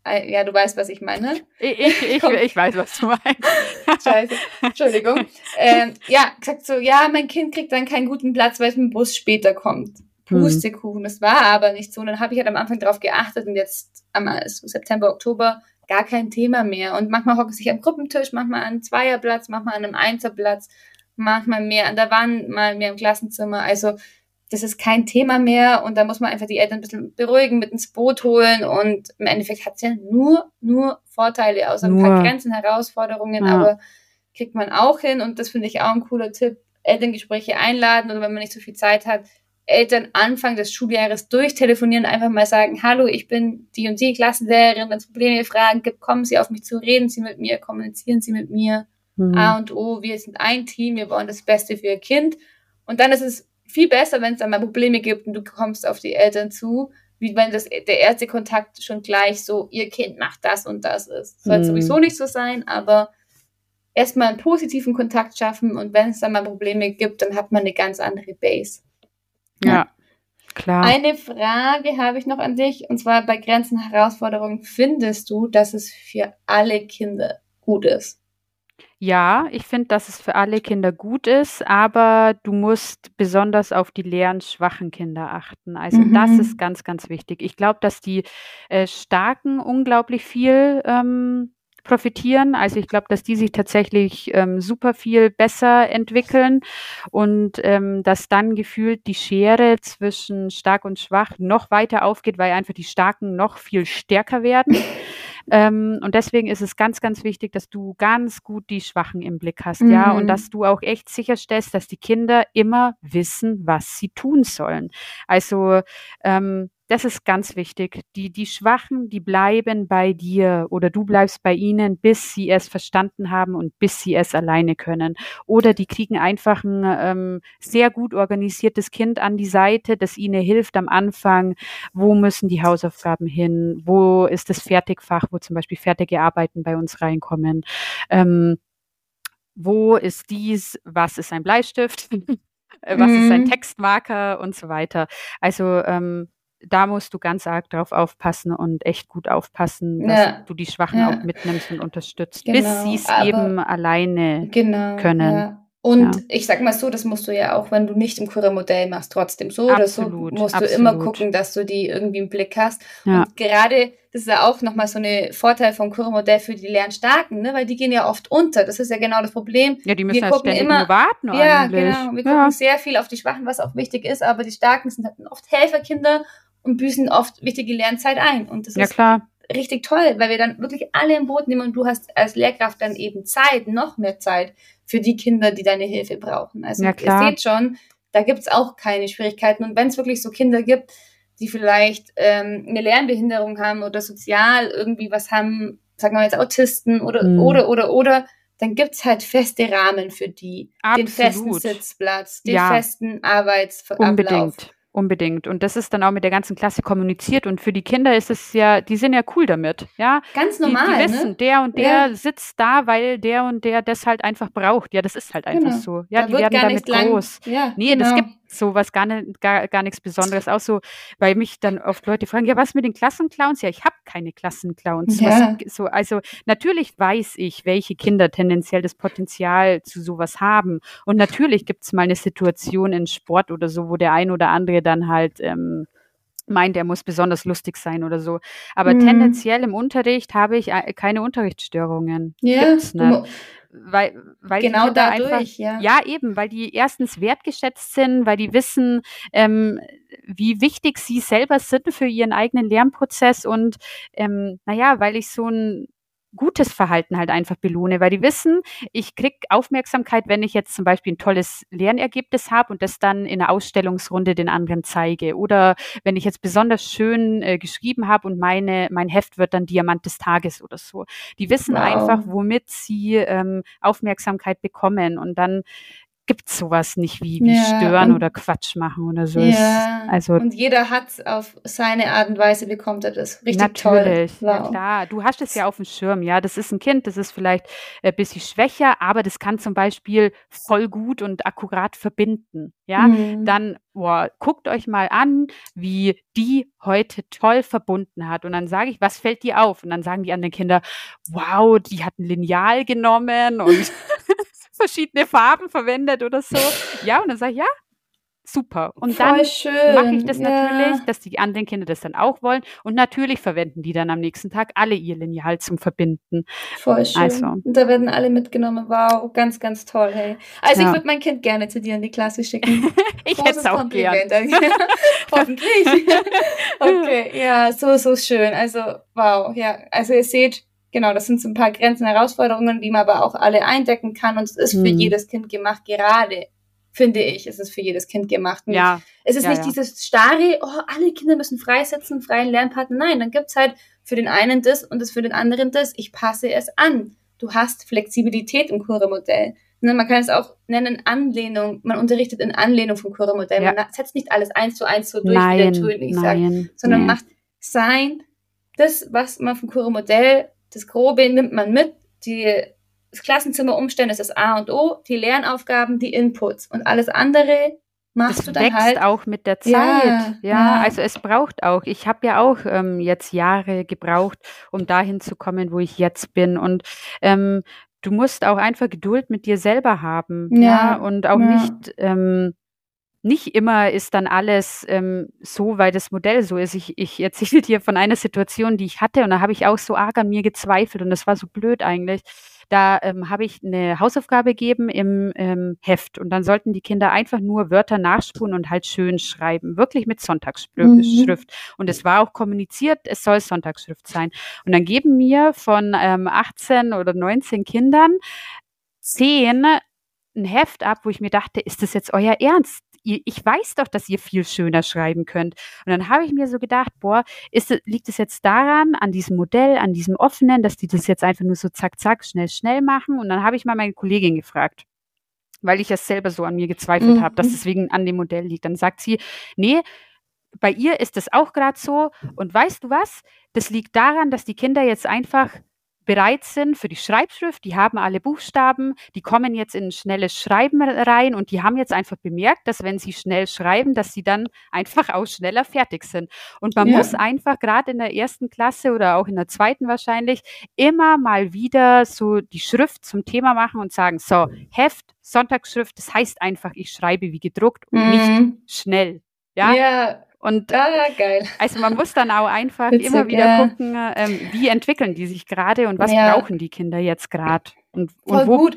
Ja, du weißt, was ich meine. Ich, ich, ich, ich weiß, was du meinst. *laughs* Scheiße. Entschuldigung. Ähm, ja, gesagt so, ja, mein Kind kriegt dann keinen guten Platz, weil es mit dem Bus später kommt. Hm. Pustekuchen. Das war aber nicht so. Und dann habe ich halt am Anfang darauf geachtet und jetzt am September, Oktober gar kein Thema mehr. Und manchmal hocke ich am Gruppentisch, manchmal an einem Zweierplatz, manchmal an einem Einserplatz, manchmal mehr an der Wand, mal mehr im Klassenzimmer. Also das ist kein Thema mehr und da muss man einfach die Eltern ein bisschen beruhigen, mit ins Boot holen und im Endeffekt hat es ja nur, nur Vorteile, außer ein paar Grenzen, Herausforderungen, ja. aber kriegt man auch hin und das finde ich auch ein cooler Tipp. Elterngespräche einladen oder wenn man nicht so viel Zeit hat, Eltern Anfang des Schuljahres durchtelefonieren, einfach mal sagen, hallo, ich bin die und die Klassenlehrerin, wenn es Probleme, Fragen gibt, kommen Sie auf mich zu, reden Sie mit mir, kommunizieren Sie mit mir. Mhm. A und O, wir sind ein Team, wir wollen das Beste für Ihr Kind. Und dann ist es viel besser, wenn es dann mal Probleme gibt und du kommst auf die Eltern zu, wie wenn das der erste Kontakt schon gleich so, ihr Kind macht das und das ist. Soll mhm. sowieso nicht so sein, aber erstmal einen positiven Kontakt schaffen und wenn es dann mal Probleme gibt, dann hat man eine ganz andere Base. Ja, klar. Eine Frage habe ich noch an dich, und zwar bei Grenzen Herausforderungen. Findest du, dass es für alle Kinder gut ist? Ja, ich finde, dass es für alle Kinder gut ist, aber du musst besonders auf die lernschwachen Kinder achten. Also mhm. das ist ganz, ganz wichtig. Ich glaube, dass die äh, Starken unglaublich viel ähm, profitieren. Also ich glaube, dass die sich tatsächlich ähm, super viel besser entwickeln und ähm, dass dann gefühlt die Schere zwischen stark und schwach noch weiter aufgeht, weil einfach die Starken noch viel stärker werden. Ähm, und deswegen ist es ganz, ganz wichtig, dass du ganz gut die Schwachen im Blick hast, mhm. ja, und mhm. dass du auch echt sicherstellst, dass die Kinder immer wissen, was sie tun sollen. Also ähm, das ist ganz wichtig. Die, die Schwachen, die bleiben bei dir oder du bleibst bei ihnen, bis sie es verstanden haben und bis sie es alleine können. Oder die kriegen einfach ein ähm, sehr gut organisiertes Kind an die Seite, das ihnen hilft am Anfang. Wo müssen die Hausaufgaben hin? Wo ist das Fertigfach, wo zum Beispiel fertige Arbeiten bei uns reinkommen? Ähm, wo ist dies? Was ist ein Bleistift? *laughs* was mhm. ist ein mhm. Textmarker und so weiter. Also ähm, da musst du ganz arg drauf aufpassen und echt gut aufpassen, dass ja. du die Schwachen ja. auch mitnimmst und unterstützt, genau. bis sie es eben alleine genau, können. Ja. Und ja. ich sag mal so, das musst du ja auch, wenn du nicht im Kuriermodell machst, trotzdem so absolut, oder so, musst absolut. du immer gucken, dass du die irgendwie im Blick hast. Ja. Und gerade, das ist ja auch nochmal so eine Vorteil vom Kuriermodell für die Lernstarken, ne? weil die gehen ja oft unter. Das ist ja genau das Problem. Ja, die müssen wir halt gucken ständig immer, nur warten Ja, eigentlich. genau. Wir gucken sehr viel auf die Schwachen, was auch wichtig ist, aber die Starken sind halt oft Helferkinder und büßen oft wichtige Lernzeit ein. Und das ja, ist klar. richtig toll, weil wir dann wirklich alle im Boot nehmen und du hast als Lehrkraft dann eben Zeit, noch mehr Zeit für die Kinder, die deine Hilfe brauchen. Also ja, ihr seht schon, da gibt's auch keine Schwierigkeiten. Und wenn es wirklich so Kinder gibt, die vielleicht ähm, eine Lernbehinderung haben oder sozial irgendwie was haben, sagen wir jetzt Autisten oder mhm. oder oder oder, dann gibt's halt feste Rahmen für die. Absolut. Den festen Sitzplatz, den ja. festen Arbeitsablauf. Unbedingt. Unbedingt. Und das ist dann auch mit der ganzen Klasse kommuniziert. Und für die Kinder ist es ja, die sind ja cool damit. Ja, ganz normal. Die, die wissen, ne? der und der ja. sitzt da, weil der und der das halt einfach braucht. Ja, das ist halt einfach genau. so. Ja, da die werden damit groß. Ja, nee, genau. das gibt so was gar, nicht, gar, gar nichts Besonderes. Auch so, weil mich dann oft Leute fragen, ja, was mit den Klassenclowns? Ja, ich habe keine Klassenclowns. Ja. Was, so, also natürlich weiß ich, welche Kinder tendenziell das Potenzial zu sowas haben. Und natürlich gibt es mal eine Situation in Sport oder so, wo der ein oder andere dann halt ähm, meint, er muss besonders lustig sein oder so. Aber mhm. tendenziell im Unterricht habe ich äh, keine Unterrichtsstörungen. Ja, nicht weil, weil genau die dadurch, einfach, ja. ja eben, weil die erstens wertgeschätzt sind, weil die wissen, ähm, wie wichtig sie selber sind für ihren eigenen Lernprozess und ähm, naja, weil ich so ein gutes Verhalten halt einfach belohne, weil die wissen, ich krieg Aufmerksamkeit, wenn ich jetzt zum Beispiel ein tolles Lernergebnis habe und das dann in einer Ausstellungsrunde den anderen zeige. Oder wenn ich jetzt besonders schön äh, geschrieben habe und meine, mein Heft wird dann Diamant des Tages oder so. Die wissen wow. einfach, womit sie ähm, Aufmerksamkeit bekommen. Und dann gibt sowas nicht wie, wie ja, stören oder Quatsch machen oder so. Ja, also, und jeder hat auf seine Art und Weise bekommt er das. Richtig natürlich, toll. Wow. klar. Du hast es ja auf dem Schirm, ja. Das ist ein Kind, das ist vielleicht ein bisschen schwächer, aber das kann zum Beispiel voll gut und akkurat verbinden. Ja, mhm. dann boah, guckt euch mal an, wie die heute toll verbunden hat. Und dann sage ich, was fällt dir auf? Und dann sagen die anderen Kinder, wow, die hat ein Lineal genommen und *laughs* verschiedene Farben verwendet oder so. Ja, und dann sage ich, ja, super. Und Voll dann mache ich das ja. natürlich, dass die anderen Kinder das dann auch wollen. Und natürlich verwenden die dann am nächsten Tag alle ihr Lineal zum Verbinden. Voll schön. Also. Und da werden alle mitgenommen. Wow, ganz, ganz toll. Hey. Also ja. ich würde mein Kind gerne zu dir in die Klasse schicken. *laughs* ich hätte es auch gerne. *laughs* Hoffentlich. *laughs* okay, ja, so, so schön. Also, wow, ja. Also ihr seht, Genau, das sind so ein paar Grenzen, Herausforderungen, die man aber auch alle eindecken kann. Und es ist mhm. für jedes Kind gemacht, gerade finde ich, ist es für jedes Kind gemacht. Und ja. Es ist ja, nicht ja. dieses starre, oh, alle Kinder müssen freisetzen, freien Lernpartner. Nein, dann gibt's halt für den einen das und das für den anderen das. Ich passe es an. Du hast Flexibilität im Kuremodell. Ne, man kann es auch nennen Anlehnung. Man unterrichtet in Anlehnung vom Kuremodell. Ja. Man setzt nicht alles eins zu eins so durch, nein, wie der Turing sagt, sondern nee. macht sein, das, was man vom Kuremodell das Grobe nimmt man mit, die, das Klassenzimmer umstellen ist das A und O, die Lernaufgaben, die Inputs und alles andere machst das du dann wächst halt. auch mit der Zeit. Ja, ja, ja. also es braucht auch. Ich habe ja auch ähm, jetzt Jahre gebraucht, um dahin zu kommen, wo ich jetzt bin und ähm, Du musst auch einfach Geduld mit dir selber haben, ja, ja und auch nicht ähm, nicht immer ist dann alles ähm, so, weil das Modell so ist. Ich, ich erzähle *laughs* dir von einer Situation, die ich hatte und da habe ich auch so arg an mir gezweifelt und das war so blöd eigentlich. Da ähm, habe ich eine Hausaufgabe gegeben im ähm, Heft und dann sollten die Kinder einfach nur Wörter nachspulen und halt schön schreiben, wirklich mit Sonntagsschrift. Mhm. Und es war auch kommuniziert, es soll Sonntagsschrift sein. Und dann geben mir von ähm, 18 oder 19 Kindern zehn ein Heft ab, wo ich mir dachte, ist das jetzt euer Ernst? Ihr, ich weiß doch, dass ihr viel schöner schreiben könnt. Und dann habe ich mir so gedacht, boah, ist, liegt es jetzt daran, an diesem Modell, an diesem offenen, dass die das jetzt einfach nur so zack, zack, schnell, schnell machen? Und dann habe ich mal meine Kollegin gefragt weil ich es selber so an mir gezweifelt mhm. habe, dass es wegen an dem Modell liegt. Dann sagt sie, nee, bei ihr ist es auch gerade so. Und weißt du was? Das liegt daran, dass die Kinder jetzt einfach bereit sind für die Schreibschrift, die haben alle Buchstaben, die kommen jetzt in schnelles Schreiben rein und die haben jetzt einfach bemerkt, dass wenn sie schnell schreiben, dass sie dann einfach auch schneller fertig sind. Und man ja. muss einfach gerade in der ersten Klasse oder auch in der zweiten wahrscheinlich immer mal wieder so die Schrift zum Thema machen und sagen, so, Heft, Sonntagsschrift, das heißt einfach, ich schreibe wie gedruckt und mhm. nicht schnell. Ja. ja. Und ah, geil. also man muss dann auch einfach Witzig, immer wieder ja. gucken, ähm, wie entwickeln die sich gerade und was ja. brauchen die Kinder jetzt gerade. Und, und wo, gut.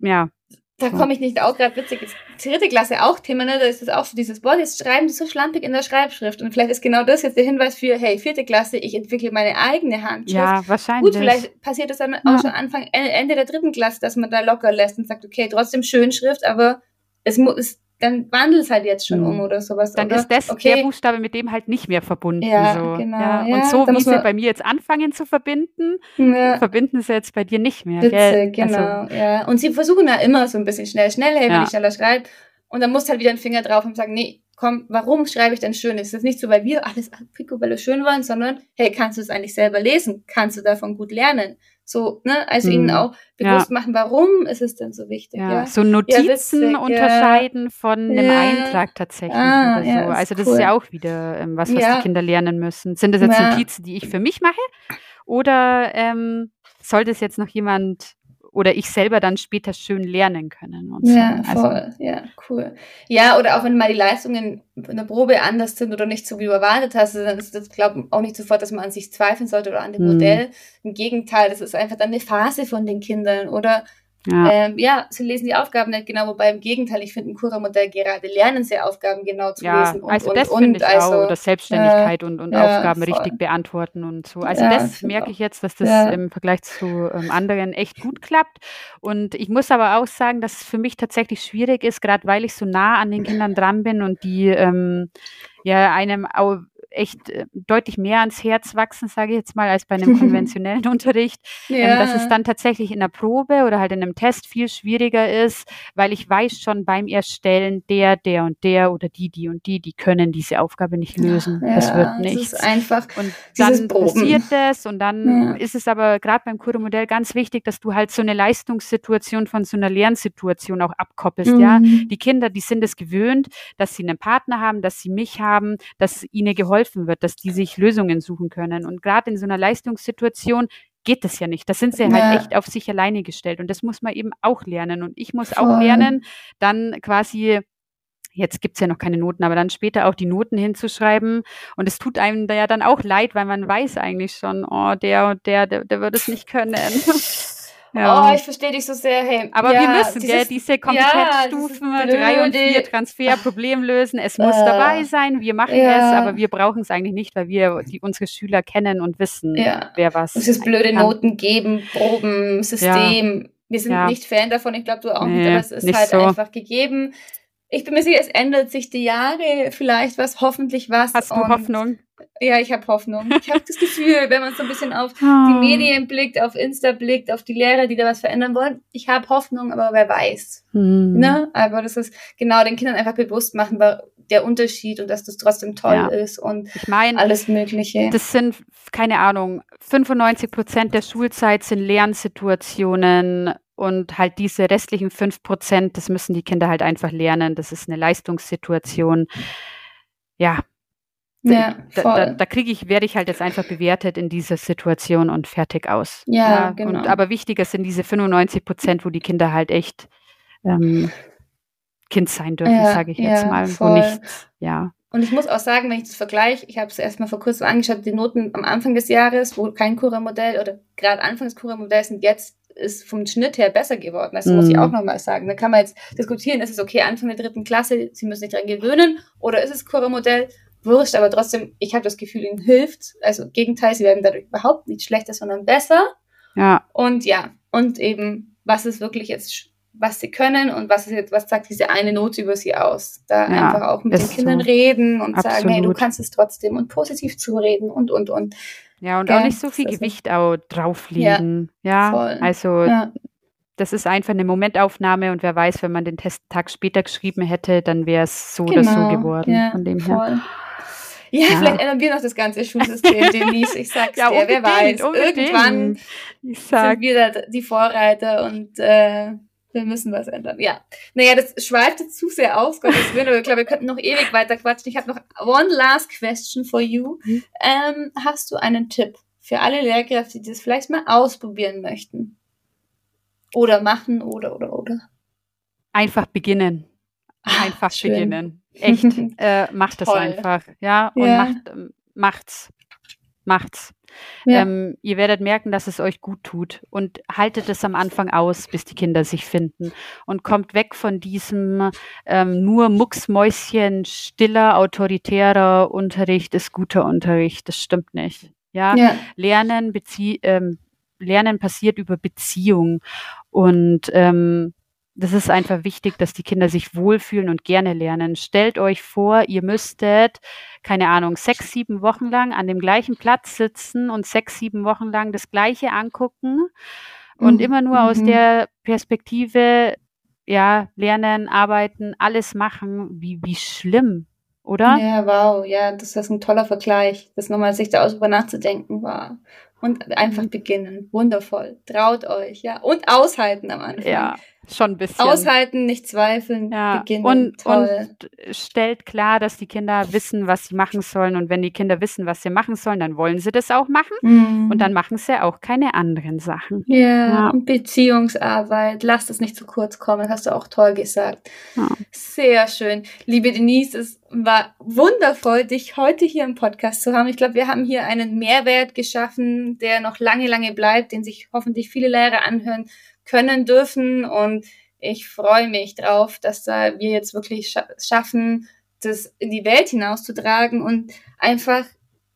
Ja. Da komme ich nicht auch gerade witzig. Ist dritte Klasse auch Thema, ne? Da ist es auch so dieses, boah, jetzt schreiben die so schlampig in der Schreibschrift. Und vielleicht ist genau das jetzt der Hinweis für, hey, vierte Klasse, ich entwickle meine eigene Handschrift. Ja, wahrscheinlich. Gut, vielleicht passiert das dann ja. auch schon Anfang, Ende der dritten Klasse, dass man da locker lässt und sagt, okay, trotzdem Schönschrift, aber es muss, dann wandelt es halt jetzt schon um oder sowas. Dann oder? ist das okay. der Buchstabe mit dem halt nicht mehr verbunden. Ja, so. genau. Ja. Und so wie sie bei mir jetzt anfangen zu verbinden, ja. verbinden sie jetzt bei dir nicht mehr. Witzig, gell? genau. Also, ja. Und sie versuchen ja immer so ein bisschen schnell, schnell, hey, wenn ich schneller schreibe. Und dann musst du halt wieder einen Finger drauf und sagen, nee, komm, warum schreibe ich denn schön? Ist das nicht so, weil wir alles picobello schön wollen, sondern, hey, kannst du es eigentlich selber lesen? Kannst du davon gut lernen? So, ne, also hm. ihnen auch bewusst ja. machen, warum ist es denn so wichtig, ja. ja? So Notizen ja, unterscheiden von einem Eintrag tatsächlich ah, oder so. also das cool. ist ja auch wieder ähm, was, was die Kinder lernen müssen. Sind das jetzt Notizen, die ich für mich mache? Oder ähm, soll das jetzt noch jemand oder ich selber dann später schön lernen können. Und ja, so. voll. Also, ja, cool. Ja, oder auch wenn mal die Leistungen in der Probe anders sind oder nicht so wie du erwartet hast, dann ist das, glaube ich, auch nicht sofort, dass man an sich zweifeln sollte oder an dem mhm. Modell. Im Gegenteil, das ist einfach dann eine Phase von den Kindern oder ja. Ähm, ja, sie lesen die Aufgaben nicht genau, wobei im Gegenteil, ich finde ein Cura-Modell gerade lernen sie Aufgaben genau zu ja, lesen. Und, also das finde ich also, auch, dass Selbstständigkeit äh, und, und ja, Aufgaben voll. richtig beantworten und so. Also das merke ich jetzt, dass das im Vergleich zu ähm, anderen echt gut klappt. Und ich muss aber auch sagen, dass es für mich tatsächlich schwierig ist, gerade weil ich so nah an den Kindern dran bin und die ähm, ja einem auch echt äh, deutlich mehr ans Herz wachsen, sage ich jetzt mal, als bei einem *laughs* konventionellen Unterricht. Ja. Ähm, dass es dann tatsächlich in der Probe oder halt in einem Test viel schwieriger ist, weil ich weiß schon beim Erstellen, der, der und der oder die, die und die, die können diese Aufgabe nicht lösen. Ja, das wird nicht. Das ist einfach. Und dann passiert es und dann ja. ist es aber gerade beim Kuromodell ganz wichtig, dass du halt so eine Leistungssituation von so einer Lernsituation auch abkoppelst. Mhm. Ja, die Kinder, die sind es gewöhnt, dass sie einen Partner haben, dass sie mich haben, dass ihnen geholfen geholfen wird, dass die sich Lösungen suchen können. Und gerade in so einer Leistungssituation geht das ja nicht. Da sind sie halt ja. halt echt auf sich alleine gestellt. Und das muss man eben auch lernen. Und ich muss Voll. auch lernen, dann quasi jetzt gibt es ja noch keine Noten, aber dann später auch die Noten hinzuschreiben. Und es tut einem da ja dann auch leid, weil man weiß eigentlich schon, oh, der und der, der, der wird es nicht können. *laughs* Ja. Oh, ich verstehe dich so sehr. Hey, Aber ja, wir müssen, dieses, gell, diese Kompetenzstufen, ja, drei und vier, Transfer, Problem lösen. Es muss äh, dabei sein. Wir machen es, aber wir brauchen es eigentlich nicht, weil wir die, unsere Schüler kennen und wissen, wer was. Es ist blöde kann. Noten geben, Proben, System. Wir sind nicht Fan davon. Ich glaube, du auch nee, nicht, aber es ist halt so. einfach gegeben. Ich bin mir sicher, es ändert sich die Jahre, vielleicht was, hoffentlich was. Hast du Hoffnung? Ja, ich habe Hoffnung. Ich habe das Gefühl, wenn man so ein bisschen auf oh. die Medien blickt, auf Insta blickt, auf die Lehrer, die da was verändern wollen, ich habe Hoffnung, aber wer weiß. Hm. Ne? Aber das ist genau den Kindern einfach bewusst machen, der Unterschied und dass das trotzdem toll ja. ist und ich mein, alles Mögliche. Das sind, keine Ahnung, 95 Prozent der Schulzeit sind Lernsituationen und halt diese restlichen fünf Prozent, das müssen die Kinder halt einfach lernen. Das ist eine Leistungssituation. Ja. Ja, da, da, da kriege ich, werde ich halt jetzt einfach bewertet in dieser Situation und fertig aus. Ja, ja genau. Und, aber wichtiger sind diese 95 Prozent, wo die Kinder halt echt ähm, Kind sein dürfen, ja, sage ich jetzt ja, mal. Voll. Wo nicht, ja. Und ich muss auch sagen, wenn ich das vergleiche, ich habe es erstmal vor kurzem angeschaut, die Noten am Anfang des Jahres, wo kein Kura-Modell oder gerade Anfang des Kura-Modells sind jetzt ist vom Schnitt her besser geworden. Das mhm. muss ich auch nochmal sagen. Da kann man jetzt diskutieren, ist es okay, Anfang der dritten Klasse, sie müssen sich daran gewöhnen, oder ist es Kura-Modell? Wurscht, aber trotzdem, ich habe das Gefühl, ihnen hilft. Also Gegenteil, sie werden dadurch überhaupt nicht schlechter, sondern besser. Ja. Und ja, und eben, was ist wirklich jetzt, was sie können und was ist jetzt, was sagt diese eine Note über sie aus? Da ja, einfach auch mit den Kindern so. reden und Absolut. sagen, hey, du kannst es trotzdem und positiv zureden und, und, und. Ja, und ja, auch nicht so viel Gewicht auch drauflegen. Ja, ja voll. also ja. das ist einfach eine Momentaufnahme und wer weiß, wenn man den Testtag später geschrieben hätte, dann wäre es so genau. oder so geworden. Ja, von dem voll. her. Ja, ja, vielleicht ändern wir noch das ganze Schulsystem, Denise. Ich sag's *laughs* ja, dir, wer weiß. Unbedingt. Irgendwann sind wir da die Vorreiter und äh, wir müssen was ändern. Ja. Naja, das schweift jetzt zu sehr aus, Gottes Willen, aber ich glaube, wir könnten noch ewig weiter quatschen. Ich habe noch one last question for you. Mhm. Ähm, hast du einen Tipp für alle Lehrkräfte, die das vielleicht mal ausprobieren möchten? Oder machen oder oder oder? Einfach beginnen. Ah, einfach Ach, beginnen. Echt. *laughs* äh, macht es einfach. Ja, und ja. macht, ähm, macht's. Macht's. Ja. Ähm, ihr werdet merken, dass es euch gut tut und haltet es am Anfang aus, bis die Kinder sich finden und kommt weg von diesem ähm, nur Mucksmäuschen, stiller, autoritärer Unterricht ist guter Unterricht. Das stimmt nicht. Ja, ja. Lernen, Bezie ähm, Lernen passiert über Beziehung und ähm, das ist einfach wichtig, dass die Kinder sich wohlfühlen und gerne lernen. Stellt euch vor, ihr müsstet, keine Ahnung, sechs, sieben Wochen lang an dem gleichen Platz sitzen und sechs, sieben Wochen lang das Gleiche angucken und mhm. immer nur aus mhm. der Perspektive, ja, lernen, arbeiten, alles machen. Wie, wie schlimm, oder? Ja, wow, ja, das ist ein toller Vergleich, das nochmal sich da darüber nachzudenken war. Und einfach beginnen. Wundervoll. Traut euch, ja. Und aushalten am Anfang. Ja. Schon ein bisschen. Aushalten, nicht zweifeln, ja. beginnen. Und, Toll. und stellt klar, dass die Kinder wissen, was sie machen sollen. Und wenn die Kinder wissen, was sie machen sollen, dann wollen sie das auch machen. Mhm. Und dann machen sie auch keine anderen Sachen. Ja, ja. Beziehungsarbeit, lasst es nicht zu kurz kommen, hast du auch toll gesagt. Ja. Sehr schön. Liebe Denise, es war wundervoll, dich heute hier im Podcast zu haben. Ich glaube, wir haben hier einen Mehrwert geschaffen, der noch lange, lange bleibt, den sich hoffentlich viele Lehrer anhören können dürfen und ich freue mich drauf, dass da wir jetzt wirklich scha schaffen, das in die Welt hinauszutragen und einfach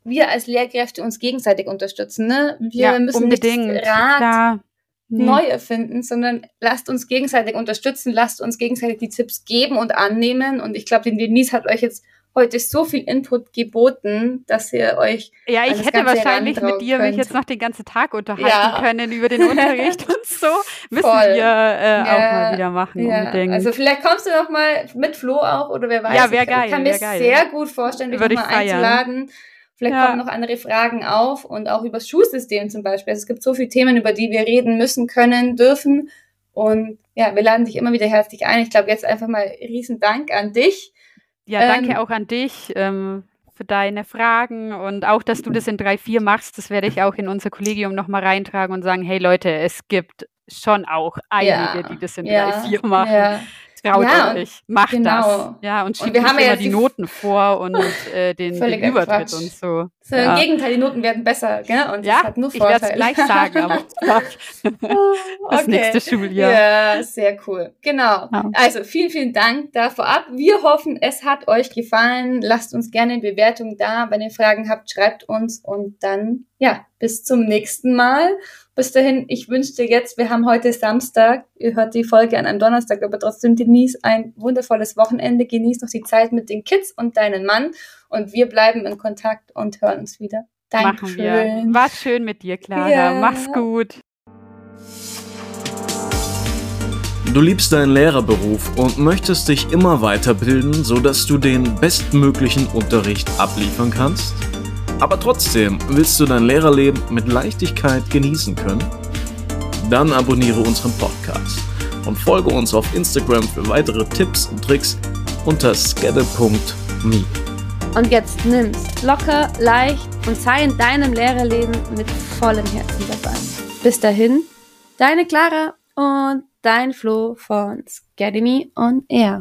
wir als Lehrkräfte uns gegenseitig unterstützen. Ne? Wir ja, müssen unbedingt. nicht Rad Klar. neu erfinden, sondern lasst uns gegenseitig unterstützen, lasst uns gegenseitig die Tipps geben und annehmen. Und ich glaube, den Denise hat euch jetzt heute so viel Input geboten, dass ihr euch. Ja, ich hätte wahrscheinlich mit dir mich jetzt noch den ganzen Tag unterhalten ja. können über den Unterricht *laughs* und so. Müssen Voll. wir äh, ja. auch mal wieder machen, ja. unbedingt. Also vielleicht kommst du noch mal mit Flo auch oder wer weiß. Ja, wäre geil. Ich kann mir geil. sehr gut vorstellen, dich mal einzuladen. Vielleicht ja. kommen noch andere Fragen auf und auch über das Schulsystem zum Beispiel. Also es gibt so viele Themen, über die wir reden müssen, können, dürfen. Und ja, wir laden dich immer wieder herzlich ein. Ich glaube, jetzt einfach mal riesen Dank an dich ja, danke ähm, auch an dich ähm, für deine Fragen und auch, dass du das in 3-4 machst. Das werde ich auch in unser Kollegium nochmal reintragen und sagen, hey Leute, es gibt schon auch einige, ja, die das in ja, 3-4 machen. Ja. Traut ja, euch, macht genau. das. Ja, und schiebt und wir haben immer die Noten vor und äh, *laughs* den, den Übertritt und so. so ja. Im Gegenteil, die Noten werden besser, gell? Und ja, hat nur Vorteile. ich werde es gleich sagen, aber *laughs* das okay. nächste Schuljahr. Ja, sehr cool. Genau. Ja. Also vielen, vielen Dank da vorab. Wir hoffen, es hat euch gefallen. Lasst uns gerne eine Bewertung da. Wenn ihr Fragen habt, schreibt uns und dann, ja, bis zum nächsten Mal. Bis dahin, ich wünsche dir jetzt, wir haben heute Samstag, ihr hört die Folge an einem Donnerstag, aber trotzdem genieß ein wundervolles Wochenende, genieß noch die Zeit mit den Kids und deinen Mann und wir bleiben in Kontakt und hören uns wieder. Dankeschön. War schön mit dir, Clara. Ja. Mach's gut. Du liebst deinen Lehrerberuf und möchtest dich immer weiterbilden, sodass du den bestmöglichen Unterricht abliefern kannst? Aber trotzdem willst du dein Lehrerleben mit Leichtigkeit genießen können? Dann abonniere unseren Podcast und folge uns auf Instagram für weitere Tipps und Tricks unter skedde.me. Und jetzt nimm's locker, leicht und sei in deinem Lehrerleben mit vollem Herzen dabei. Bis dahin, deine Clara und dein Flo von Scademy on Air.